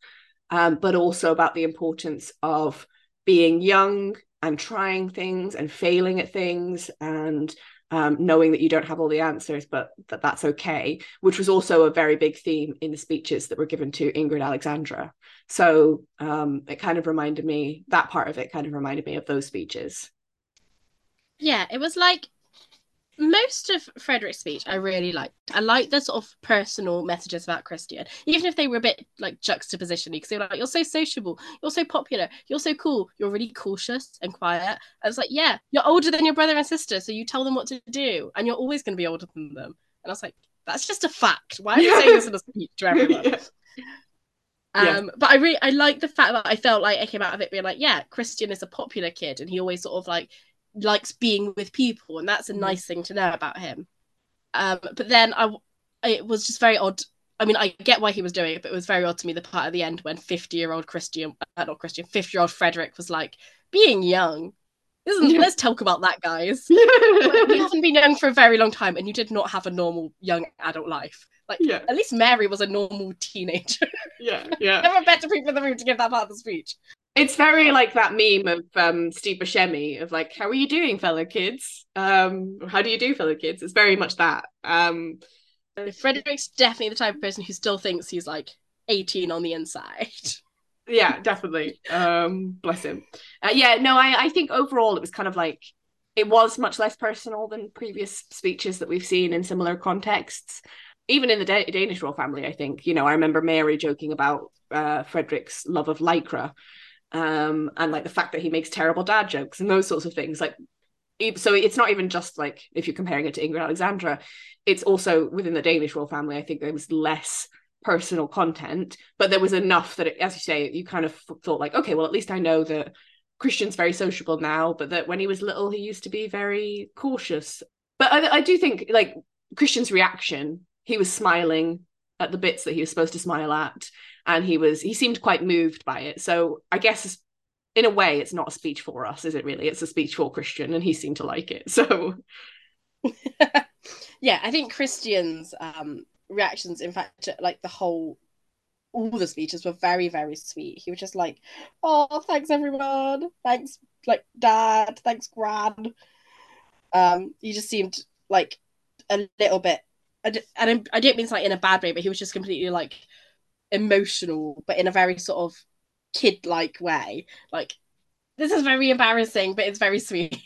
um, but also about the importance of being young and trying things and failing at things and um, knowing that you don't have all the answers, but that that's okay, which was also a very big theme in the speeches that were given to Ingrid Alexandra. So um, it kind of reminded me, that part of it kind of reminded me of those speeches. Yeah, it was like most of Frederick's speech I really liked. I liked the sort of personal messages about Christian, even if they were a bit like juxtaposition because they were like, You're so sociable, you're so popular, you're so cool, you're really cautious and quiet. I was like, Yeah, you're older than your brother and sister, so you tell them what to do, and you're always gonna be older than them. And I was like, That's just a fact. Why are you saying this in a speech to everyone? yeah. Um, yeah. but I really I like the fact that I felt like I came out of it being like, yeah, Christian is a popular kid and he always sort of like likes being with people, and that's a mm-hmm. nice thing to know about him. Um, but then I, it was just very odd I mean, I get why he was doing it, but it was very odd to me the part at the end when 50 year old Christian, uh, not Christian, 50 year old Frederick was like, being young. Isn't. Let's talk about that, guys. you haven't been young for a very long time and you did not have a normal young adult life. Like, yeah. at least Mary was a normal teenager. Yeah, yeah. There were better people in the room to give that part of the speech. It's very like that meme of um, Steve Buscemi of like, "How are you doing, fellow kids? Um, how do you do, fellow kids?" It's very much that. Um, Frederick's definitely the type of person who still thinks he's like 18 on the inside. Yeah, definitely. Um, bless him. Uh, yeah, no, I, I think overall it was kind of like it was much less personal than previous speeches that we've seen in similar contexts. Even in the da- Danish royal family, I think you know I remember Mary joking about uh, Frederick's love of lycra, um, and like the fact that he makes terrible dad jokes and those sorts of things. Like, so it's not even just like if you're comparing it to Ingrid Alexandra, it's also within the Danish royal family. I think there was less personal content, but there was enough that, it, as you say, you kind of thought like, okay, well, at least I know that Christian's very sociable now, but that when he was little, he used to be very cautious. But I, I do think like Christian's reaction, he was smiling at the bits that he was supposed to smile at and he was he seemed quite moved by it. So i guess in a way it's not a speech for us is it really? It's a speech for christian and he seemed to like it so. Yeah i think christian's um reactions in fact like the whole all the speeches were very very sweet. He was just like oh thanks everyone. Thanks like dad. Thanks gran um he just seemed like a little bit and I don't mean it's like in a bad way but he was just completely like emotional, but in a very sort of kid like way. Like, this is very embarrassing, but it's very sweet.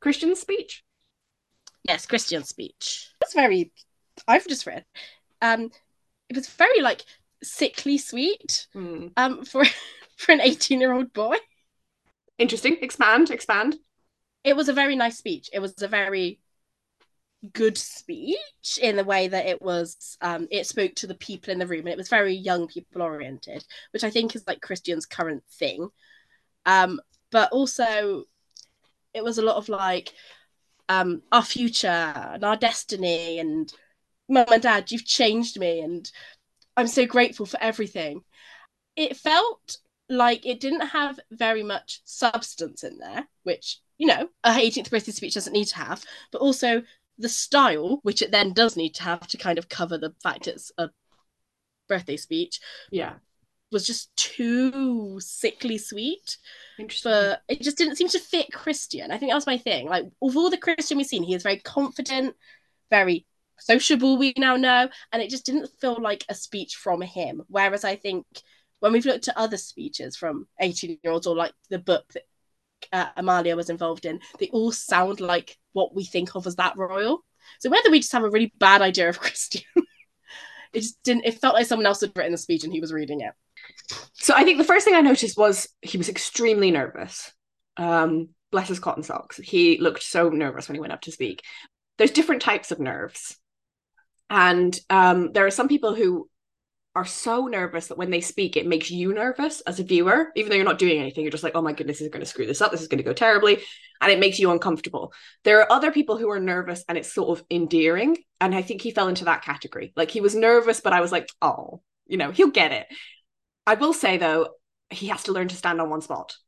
Christian speech? Yes, Christian speech. It's very, I've just read. Um, it was very like sickly sweet mm. um, for, for an 18 year old boy. Interesting. Expand, expand. It was a very nice speech. It was a very good speech in the way that it was um it spoke to the people in the room and it was very young people oriented which i think is like christian's current thing. Um but also it was a lot of like um our future and our destiny and mum and dad you've changed me and i'm so grateful for everything. It felt like it didn't have very much substance in there which you know a 18th birthday speech doesn't need to have but also the style, which it then does need to have to kind of cover the fact it's a birthday speech, yeah, was just too sickly sweet. But it just didn't seem to fit Christian. I think that was my thing. Like of all the Christian we've seen, he is very confident, very sociable. We now know, and it just didn't feel like a speech from him. Whereas I think when we've looked at other speeches from 18 year olds or like the book that uh, Amalia was involved in, they all sound like what we think of as that royal. So whether we just have a really bad idea of Christian, it just didn't. It felt like someone else had written the speech and he was reading it. So I think the first thing I noticed was he was extremely nervous. Um, bless his cotton socks. He looked so nervous when he went up to speak. There's different types of nerves, and um, there are some people who are so nervous that when they speak, it makes you nervous as a viewer, even though you're not doing anything. You're just like, oh my goodness, is going to screw this up. This is going to go terribly. And it makes you uncomfortable. There are other people who are nervous and it's sort of endearing. And I think he fell into that category. Like he was nervous, but I was like, oh, you know, he'll get it. I will say though, he has to learn to stand on one spot.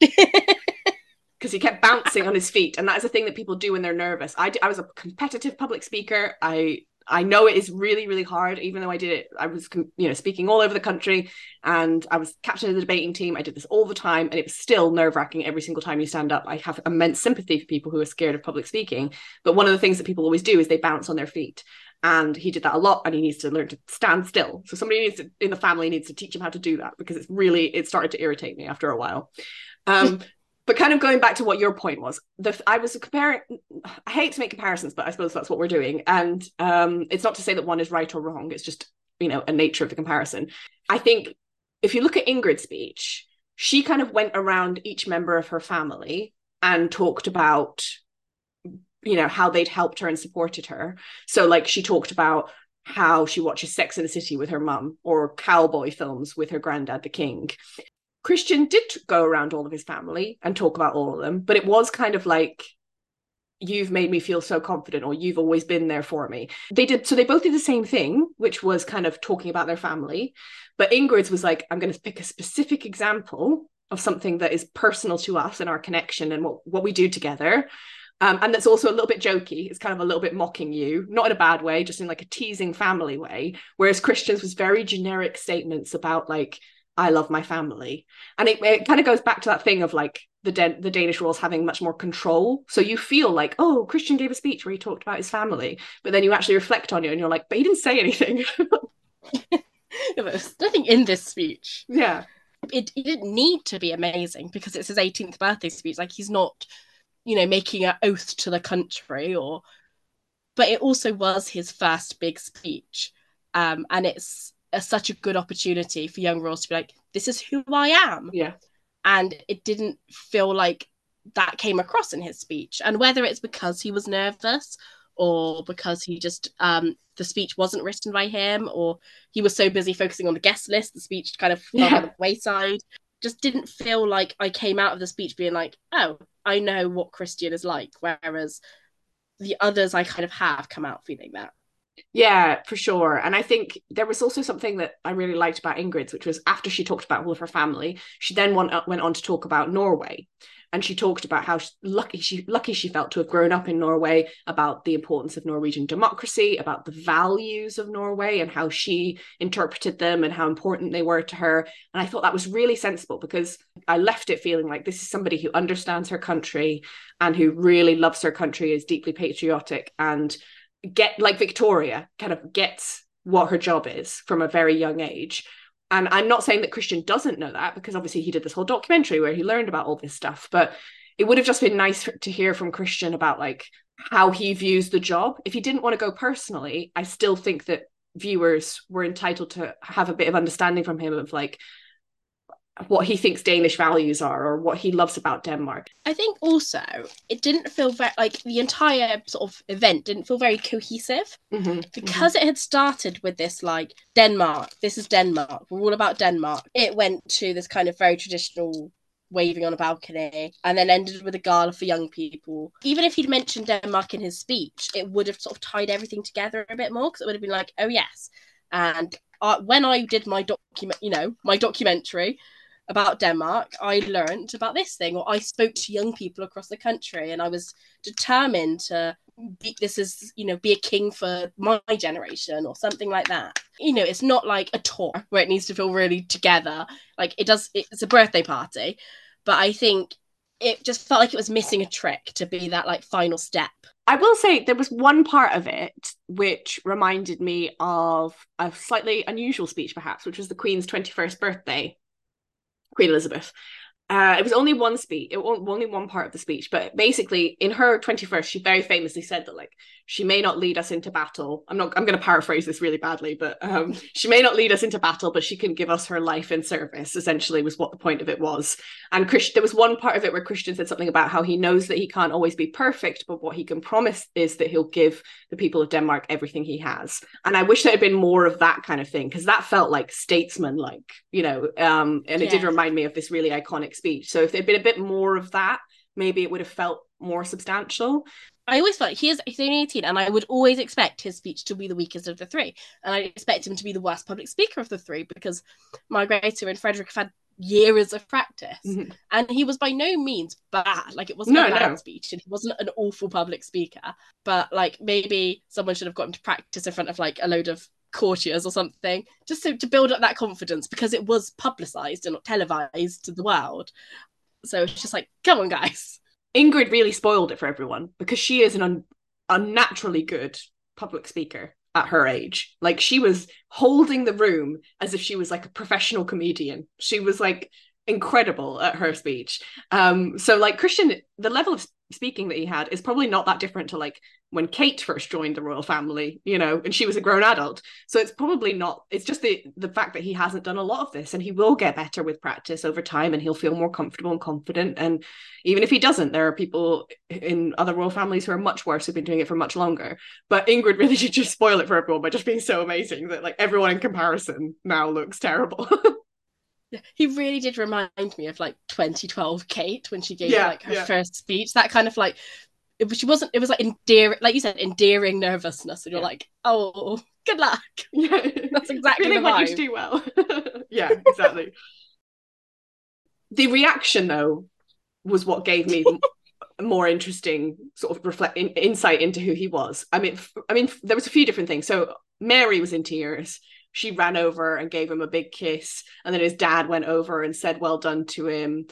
because he kept bouncing on his feet and that is a thing that people do when they're nervous I, I was a competitive public speaker i I know it is really, really hard, even though I did it. I was, you know, speaking all over the country and I was captain of the debating team. I did this all the time and it was still nerve wracking every single time you stand up. I have immense sympathy for people who are scared of public speaking. But one of the things that people always do is they bounce on their feet. And he did that a lot and he needs to learn to stand still. So somebody needs to, in the family needs to teach him how to do that because it's really, it started to irritate me after a while. Um, but kind of going back to what your point was the i was comparing i hate to make comparisons but i suppose that's what we're doing. And um it's not to say that one is right or wrong. It's just you know a nature of the comparison. I think if you look at ingrid's speech she kind of went around each member of her family and talked about you know how they'd helped her and supported her. So like she talked about how she watches Sex in the City with her mum or cowboy films with her granddad, the king. Christian did go around all of his family and talk about all of them, but it was kind of like you've made me feel so confident or you've always been there for me. They did so they both did the same thing which was kind of talking about their family but ingrid's was like i'm going to pick a specific example of something that is personal to us and our connection and what, what we do together. Um, and that's also a little bit jokey. It's kind of a little bit mocking you not in a bad way just in like a teasing family way. Whereas christian's was very generic statements about like I love my family. And it, it kind of goes back to that thing of like the the Danish royals having much more control. So you feel like, oh, Christian gave a speech where he talked about his family, but then you actually reflect on it and you're like, but he didn't say anything. There's nothing in this speech. Yeah. It, it didn't need to be amazing because it's his 18th birthday speech. Like he's not, you know, making an oath to the country or, but it also was his first big speech. Um, and it's a, such a good opportunity for young royals to be like, this is who I am. Yeah. And it didn't feel like that came across in his speech. And whether it's because he was nervous or because he just um the speech wasn't written by him or he was so busy focusing on the guest list the speech kind of fell yeah. on the wayside just didn't feel like i came out of the speech being like oh i know what christian is like whereas the others i kind of have come out feeling that yeah, for sure. And I think there was also something that I really liked about Ingrid's, which was after she talked about all of her family, she then went, uh, went on to talk about Norway. And she talked about how lucky she lucky she felt to have grown up in Norway, about the importance of Norwegian democracy, about the values of Norway and how she interpreted them and how important they were to her. And I thought that was really sensible because I left it feeling like this is somebody who understands her country and who really loves her country, is deeply patriotic and get like Victoria kind of gets what her job is from a very young age. And I'm not saying that Christian doesn't know that because obviously he did this whole documentary where he learned about all this stuff, but it would have just been nice to hear from Christian about like how he views the job. If he didn't want to go personally, I still think that viewers were entitled to have a bit of understanding from him of like what he thinks Danish values are or what he loves about Denmark. I think also it didn't feel very like the entire sort of event didn't feel very cohesive mm-hmm, because mm-hmm. it had started with this like Denmark, this is Denmark, we're all about Denmark. It went to this kind of very traditional waving on a balcony and then ended with a gala for young people. Even if he'd mentioned Denmark in his speech, it would have sort of tied everything together a bit more because it would have been like, oh yes. And uh, when I did my document, you know, my documentary, about Denmark, I learned about this thing, or I spoke to young people across the country, and I was determined to be this is you know be a king for my generation or something like that. You know, it's not like a tour where it needs to feel really together. Like it does, it's a birthday party, but I think it just felt like it was missing a trick to be that like final step. I will say there was one part of it which reminded me of a slightly unusual speech, perhaps, which was the Queen's 21st birthday Queen Elizabeth. Uh, it was only one speech, it was only one part of the speech, but basically, in her twenty-first, she very famously said that like she may not lead us into battle. I'm not. I'm going to paraphrase this really badly, but um, she may not lead us into battle, but she can give us her life in service. Essentially, was what the point of it was. And Christian, there was one part of it where Christian said something about how he knows that he can't always be perfect, but what he can promise is that he'll give the people of Denmark everything he has. And I wish there had been more of that kind of thing because that felt like statesman, like you know. Um, and it yeah. did remind me of this really iconic speech. So if there'd been a bit more of that, maybe it would have felt more substantial. I always felt he is he's only 18 and I would always expect his speech to be the weakest of the three. And I expect him to be the worst public speaker of the three because Margrethe and Frederick have had years of practice. Mm-hmm. And he was by no means bad. Like it wasn't no, a bad no. speech and he wasn't an awful public speaker. But like maybe someone should have got him to practice in front of like a load of courtiers or something, just so to build up that confidence because it was publicized and not televised to the world. So it's just like, come on, guys. Ingrid really spoiled it for everyone because she is an un- unnaturally good public speaker at her age. Like she was holding the room as if she was like a professional comedian. She was like incredible at her speech. Um so like Christian the level of speaking that he had is probably not that different to like when Kate first joined the royal family, you know, and she was a grown adult. So it's probably not, it's just the the fact that he hasn't done a lot of this and he will get better with practice over time and he'll feel more comfortable and confident. And even if he doesn't, there are people in other royal families who are much worse who've been doing it for much longer. But Ingrid really did just spoil it for everyone by just being so amazing that like everyone in comparison now looks terrible. he really did remind me of like 2012 Kate when she gave yeah, like her yeah. first speech. That kind of like it, she wasn't. It was like endearing, like you said, endearing nervousness, and you're Yeah. like, oh, good luck. Yeah. That's exactly really the want you do well. yeah, exactly. the reaction though was what gave me more interesting sort of reflect in, insight into who he was. I mean, f- I mean, there was a few different things. So Mary was in tears. She ran over and gave him a big kiss, and then his dad went over and said, "Well done" to him.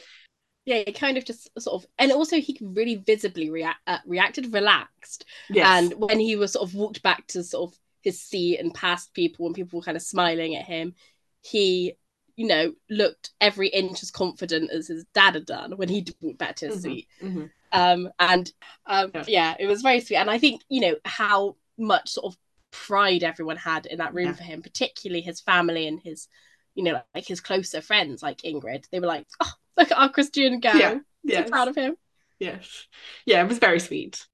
Yeah, it kind of just sort of, and also he really visibly react uh, reacted relaxed. Yes, And when he was sort of walked back to sort of his seat and past people, and people were kind of smiling at him, he, you know, looked every inch as confident as his dad had done when he walked back to his Mhm, seat. mhm. Um, and um, Yeah. yeah. it was very sweet. And I think you know how much sort of pride everyone had in that room Yeah. for him, particularly his family and his, you know, like his closer friends, like Ingrid. They were like, "Oh, look at our Christian guy. Yeah, So yes, proud of him." yes, yeah. It was very sweet.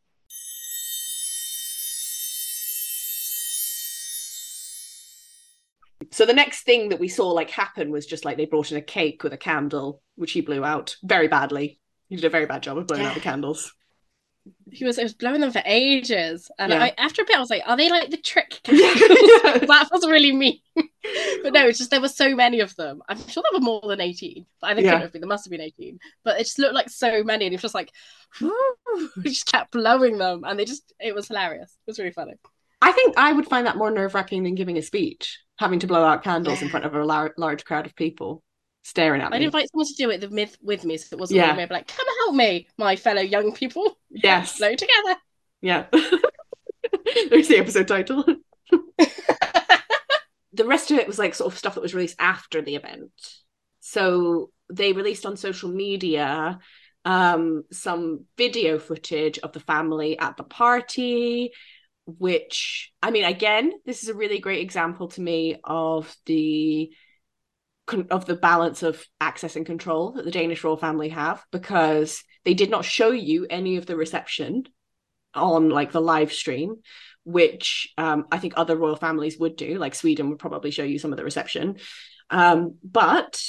So the next thing that we saw like happen was just like they brought in a cake with a candle, which he blew out very badly. He did a very bad job of blowing out the candles. He was, it was blowing them for ages, and Yeah. I, after a bit, I was like, "Are they like the trick?" That was really mean. but no, it's just there were so many of them. I'm sure there were more than eighteen, but I think Yeah. couldn't have been. There must have been eighteen, but it just looked like so many, and it was just like, just kept blowing them, and they just it was hilarious. It was really funny. I think I would find that more nerve wracking than giving a speech, having to blow out candles in front of a lar- large crowd of people staring at me. I'd invite someone to do it the myth with me, so it wasn't Yeah. me. I'd be like, "Come help me, my fellow young people. Yes. blow together." Yeah. There's the episode title. the rest of it was like sort of stuff that was released after the event. So they released on social media um, some video footage of the family at the party, which I mean, again, this is a really great example to me of the of the balance of access and control that the Danish royal family have because they did not show you any of the reception on like the live stream which um, I think other royal families would do like Sweden would probably show you some of the reception. Um, but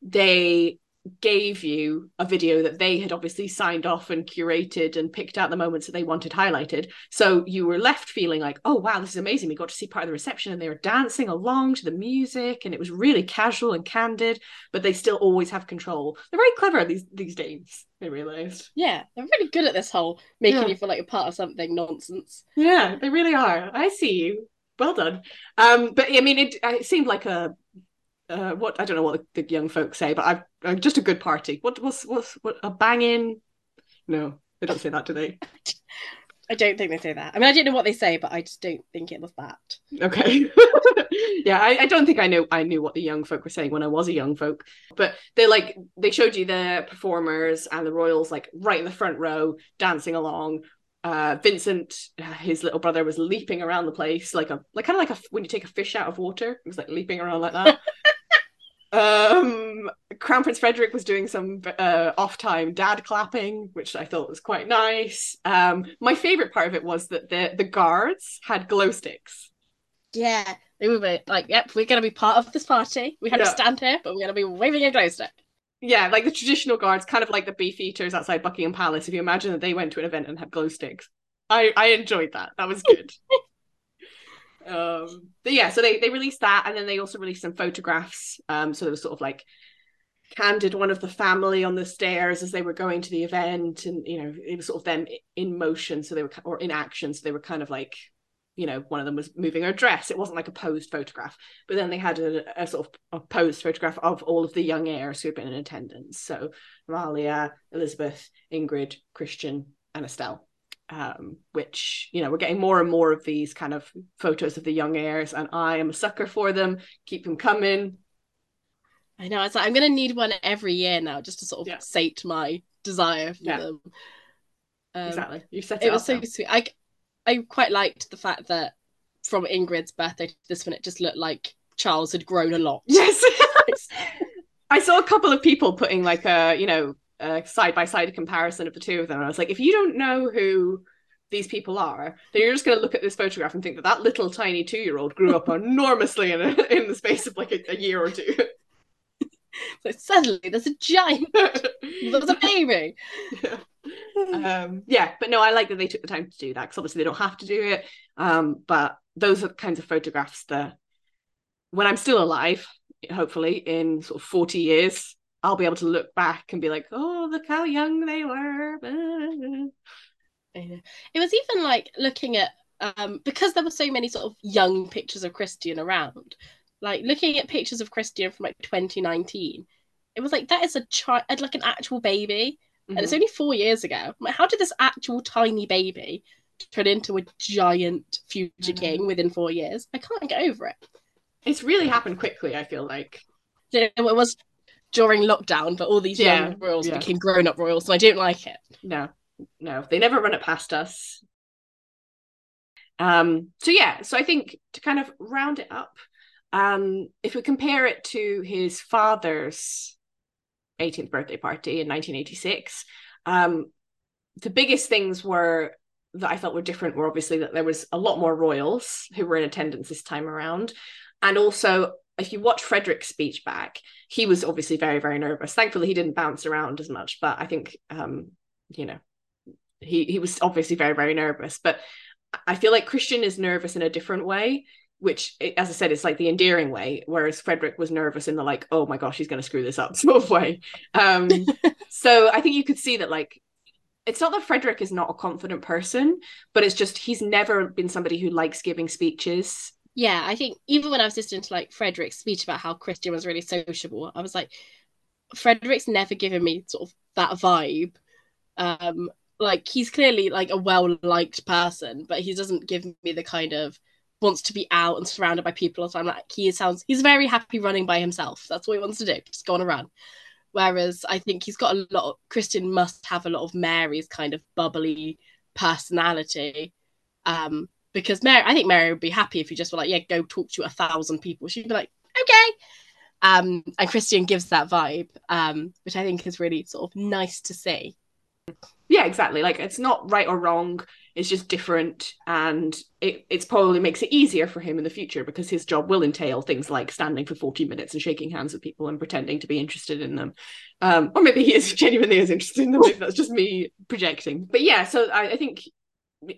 they gave you a video that they had obviously signed off and curated and picked out the moments that they wanted highlighted so you were left feeling like oh wow this is amazing we got to see part of the reception and they were dancing along to the music and it was really casual and candid but they still always have control they're very clever these these days I realized Yeah, they're really good at this whole making Yeah. you feel like you're part of something nonsense. Yeah, they really are. I see you. Well done. Um, but I mean, it, it seemed like a uh, what I don't know what the, the young folks say, but I, am just a good party. What was was what a banging? No, they don't say that, do they? I don't think they say that. I mean, I don't know what they say, but I just don't think it was that. Okay. yeah, I, I don't think I knew I knew what the young folk were saying when I was a young folk. But they like they showed you the performers and the royals like right in the front row dancing along. Uh, Vincent, his little brother, was leaping around the place like a like kind of like a when you take a fish out of water. It was like leaping around like that. um crown prince frederick was doing some uh off time dad clapping which i thought was quite nice um my favorite part of it was that the the guards had glow sticks Yeah, they were like, "Yep, we're going to be part of this party. We have Yeah. to stand here, but we're going to be waving a glow stick." yeah like the traditional guards kind of like the beef eaters outside buckingham palace if you imagine that they went to an event and had glow sticks i i enjoyed that that was good um but yeah so they they released that and then they also released some photographs. Um so there was sort of like candid one of the family on the stairs as they were going to the event and you know it was sort of them in motion so they were or in action so they were kind of like you know one of them was moving her dress. It wasn't like a posed photograph but then they had a, a sort of a posed photograph of all of the young heirs who had been in attendance. So Amalia, Elisabeth, Ingrid, Christian, and Estelle um, which you know we're getting more and more of these kind of photos of the young heirs and I am a sucker for them keep them coming I know. It's like I'm going to need one every year now, just to sort of Yeah. sate my desire for Yeah. them. Um, exactly you set it, It was so now. sweet. I I quite liked the fact that from Ingrid's birthday to this one, it just looked like Charles had grown a lot. Yes. I saw a couple of people putting like a, you know, a side by side comparison of the two of them. And I was like, if you don't know who these people are, then you're just going to look at this photograph and think that that little tiny two year old grew up enormously in, a, in the space of like a, a year or two. so suddenly there's a giant, there's a baby. Yeah. Um, yeah, but no, I like that they took the time to do that because obviously they don't have to do it. Um, but those are the kinds of photographs that when I'm still alive, hopefully in sort of 40 years, I'll be able to look back and be like, oh, look how young they were. It was even like looking at um because there were so many sort of young pictures of Christian around, like looking at pictures of Christian from like 2019, it was like that is a child like an actual baby. Mm-hmm. And it's mm-hmm. only four years ago. Like, how did this actual tiny baby turn into a giant future mm-hmm. king within four years? I can't get over it. It's really happened quickly, I feel like. It was during lockdown, but all these yeah, young royals yeah. became grown up royals, and I don't like it. No, no, they never run it past us. Um, so yeah, so I think to kind of round it up, um, if we compare it to his father's 18th birthday party in 1986, um, the biggest things were that I felt were different were obviously that there was a lot more royals who were in attendance this time around, and also if you watch Frederick's speech back, he was obviously very very nervous. Thankfully, he didn't bounce around as much, but I think um, you know he he was obviously very very nervous, but I feel like Christian is nervous in a different way, which, as I said, it's like the endearing way, whereas Frederick was nervous in the like, oh my gosh, he's going to screw this up sort of way. Um, so I think you could see that like it's not that Frederick is not a confident person, but it's just he's never been somebody who likes giving speeches. Yeah, I think even when I was listening to like Frederick's speech about how Christian was really sociable, I was like, Frederick's never given me sort of that vibe. Um, like he's clearly like a well liked person, but he doesn't give me the kind of wants to be out and surrounded by people. So I'm like, he sounds he's very happy running by himself. That's what he wants to do, just go on a run. Whereas I think he's got a lot of Christian must have a lot of Mary's kind of bubbly personality. Um, because Mary, I think Mary would be happy if you just were like, yeah, go talk to a thousand people. She'd be like, okay. Um, and Christian gives that vibe, um, which I think is really sort of nice to see. Yeah exactly. Like it's not right or wrong. It's just different. And it it's probably makes it easier for him in the future because his job will entail things like standing for 40 minutes and shaking hands with people and pretending to be interested in them. Um, or maybe he is genuinely is interested in them. Maybe that's just me projecting. But yeah so I, I think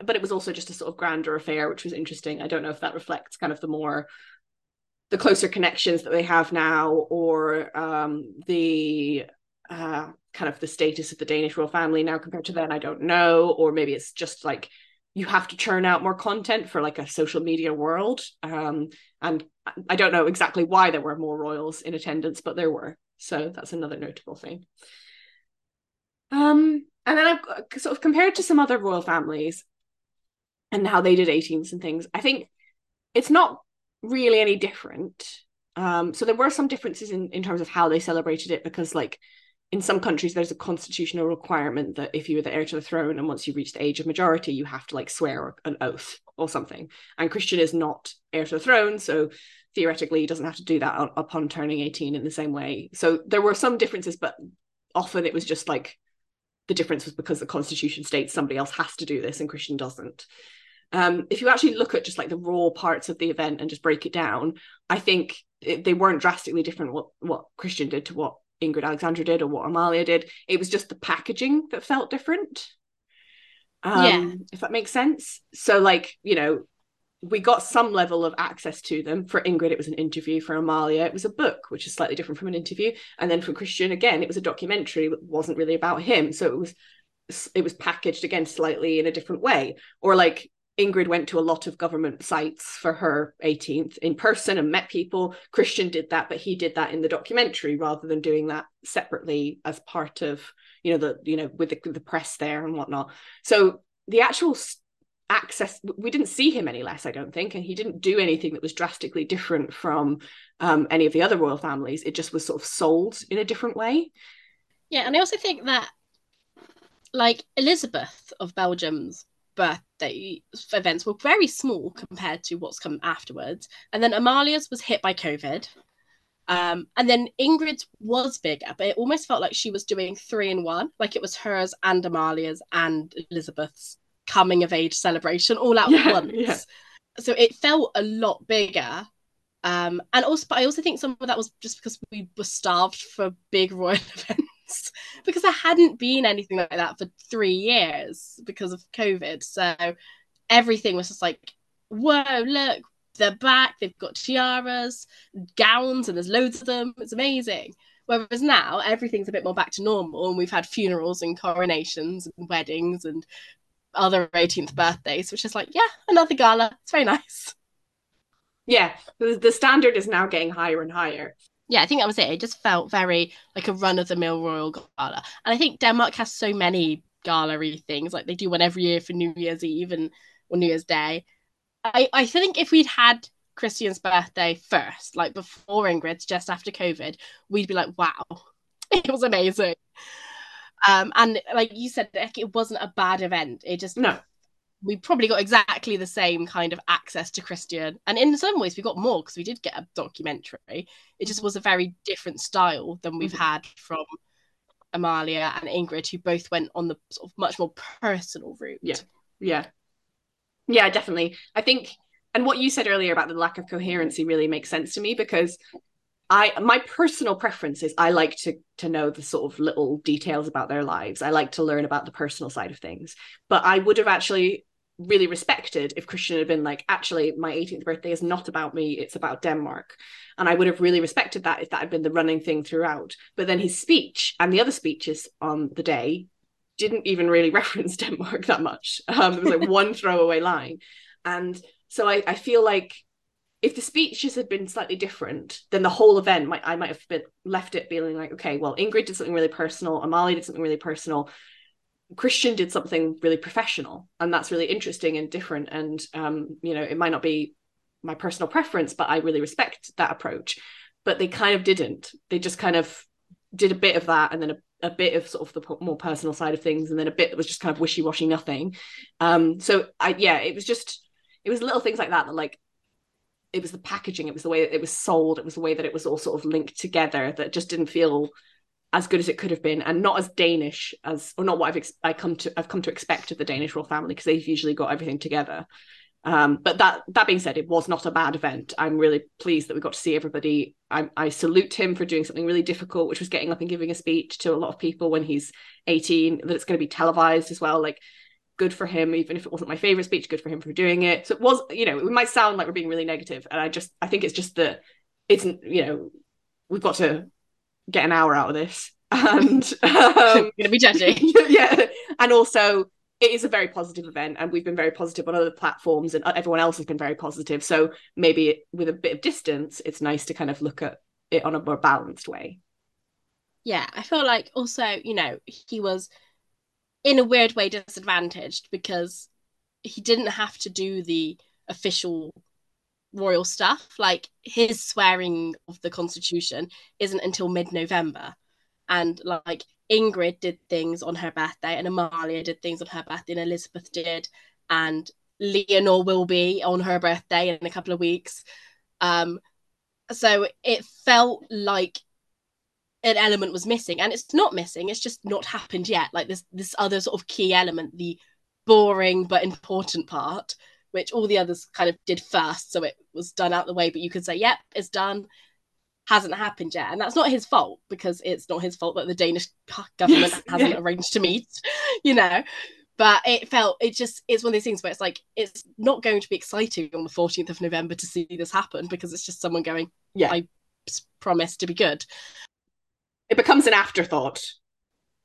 but it was also just a sort of grander affair which was interesting i don't know if that reflects kind of the more the closer connections that they have now or um, the uh, kind of the status of the Danish royal family now compared to then, I don't know. Or maybe it's just like you have to churn out more content for like a social media world. Um, and I don't know exactly why there were more royals in attendance, but there were. So that's another notable thing. Um, and then I've sort of compared to some other royal families and how they did 18s and things. I think it's not really any different. Um, so there were some differences in, in terms of how they celebrated it because like in some countries there's a constitutional requirement that if you're the heir to the throne and once you reach the age of majority you have to like swear an oath or something and christian is not heir to the throne so theoretically he doesn't have to do that upon turning 18 in the same way so there were some differences but often it was just like the difference was because the constitution states somebody else has to do this and christian doesn't um, if you actually look at just like the raw parts of the event and just break it down i think it, they weren't drastically different what what christian did to what Ingrid Alexandra did or what Amalia did. It was just the packaging that felt different. Um, yeah. If that makes sense. So, like, you know, we got some level of access to them. For Ingrid, it was an interview. For Amalia, it was a book, which is slightly different from an interview. And then for Christian, again, it was a documentary. It wasn't really about him. So it was it was packaged again slightly in a different way. Or like Ingrid went to a lot of government sites for her 18th in person and met people. Christian did that, but he did that in the documentary rather than doing that separately as part of, you know, the, you know, with the, the press there and whatnot. So the actual access, we didn't see him any less, I don't think, and he didn't do anything that was drastically different from um, any of the other royal families. It just was sort of sold in a different way. Yeah, and I also think that, like Elisabeth of Belgium's birthday events were very small compared to what's come afterwards. And then Amalia's was hit by COVID. Um, and then Ingrid's was bigger, but it almost felt like she was doing three in one, like it was hers and Amalia's and Elisabeth's coming of age celebration all at yeah, once. Yeah. So it felt a lot bigger. Um, and also, but I also think some of that was just because we were starved for big royal events because there hadn't been anything like that for three years because of COVID. So everything was just like, whoa, look, they're back. They've got tiaras, gowns, and there's loads of them. It's amazing. Whereas now everything's a bit more back to normal, and we've had funerals and coronations and weddings and other 18th birthdays, which is like, yeah, another gala. It's very nice. Yeah, the, the standard is now getting higher and higher. Yeah, I think that was it. It just felt very like a run of the mill royal gala. And I think Denmark has so many gallery things, like they do one every year for New Year's Eve and or New Year's Day. I, I think if we'd had Christian's birthday first, like before Ingrid's, just after COVID, we'd be like, wow, it was amazing. Um, and like you said, it wasn't a bad event. It just no. We probably got exactly the same kind of access to Christian, and in some ways we got more because we did get a documentary. It just mm-hmm. was a very different style than we've mm-hmm. had from Amalia and Ingrid, who both went on the sort of much more personal route. Yeah, yeah, yeah, definitely. I think, and what you said earlier about the lack of coherency really makes sense to me because I my personal preference is I like to to know the sort of little details about their lives. I like to learn about the personal side of things. But I would have actually really respected if Christian had been like, actually, my 18th birthday is not about me, it's about Denmark. And I would have really respected that if that had been the running thing throughout. But then his speech and the other speeches on the day didn't even really reference Denmark that much. Um, it was like one throwaway line. And so I, I feel like if the speeches had been slightly different, then the whole event might I might have been left it feeling like, okay, well, Ingrid did something really personal, Amalie did something really personal, Christian did something really professional, and that's really interesting and different. And um, you know, it might not be my personal preference, but I really respect that approach. But they kind of didn't. They just kind of did a bit of that, and then a, a bit of sort of the more personal side of things, and then a bit that was just kind of wishy washy, nothing. Um, so I yeah, it was just it was little things like that that like it was the packaging, it was the way that it was sold, it was the way that it was all sort of linked together that just didn't feel as good as it could have been, and not as Danish as, or not what I've ex- I come to I've come to expect of the Danish royal family because they've usually got everything together. Um, but that that being said, it was not a bad event. I'm really pleased that we got to see everybody. I, I salute him for doing something really difficult, which was getting up and giving a speech to a lot of people when he's 18. That it's going to be televised as well. Like good for him even if it wasn't my favorite speech good for him for doing it. So it was you know it might sound like we're being really negative and i just i think it's just that it's you know we've got to get an hour out of this. And um, gonna be judging yeah. And also it is a very positive event and we've been very positive on other platforms and everyone else has been very positive. So maybe with a bit of distance it's nice to kind of look at it on a more balanced way. Yeah i feel like also you know he was in a weird way disadvantaged because he didn't have to do the official royal stuff. Like his swearing of the constitution isn't until mid November. And like Ingrid did things on her birthday, and Amalia did things on her birthday, and Elisabeth did, and Leonor will be on her birthday in a couple of weeks. Um, so it felt like an element was missing and it's not missing it's just not happened yet. Like this this other sort of key element the boring but important part which all the others kind of did first so it was done out the way but you could say yep it's done. Hasn't happened yet and that's not his fault because it's not his fault that the danish government yes, hasn't yeah. arranged to meet you know? But it felt it just it's one of these things where it's like it's not going to be exciting on the 14th of november to see this happen because it's just someone going yeah. I promised to be good it becomes an afterthought.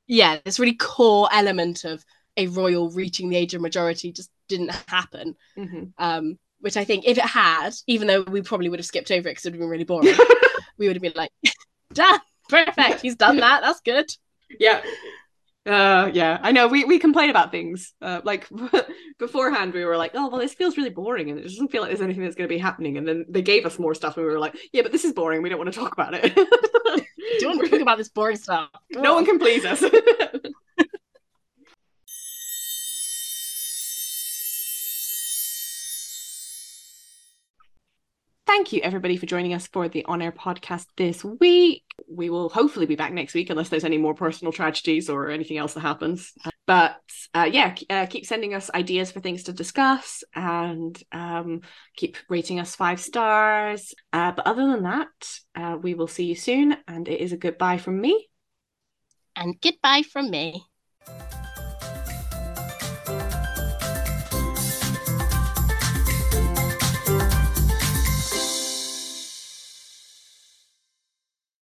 Yeah, this really core element of a royal reaching the age of majority just didn't happen. Mm-hmm. Um, which I think if it had, even though we probably would have skipped over it because it would have been really boring, we would have been like, done, perfect, he's done that, that's good. Yeah. Uh, yeah, I know. We we complain about things. Uh, like beforehand, we were like, "Oh, well, this feels really boring, and it doesn't feel like there's anything that's going to be happening." And then they gave us more stuff, and we were like, "Yeah, but this is boring. We don't want to talk about it." Do want to talk about this boring stuff. No on. one can please us. Thank you, everybody, for joining us for the On Heir podcast this week. We will hopefully be back next week, unless there's any more personal tragedies or anything else that happens. But uh, yeah, uh, keep sending us ideas for things to discuss and um, keep rating us five stars. Uh, but other than that, uh, we will see you soon. And it is a goodbye from me. And goodbye from me.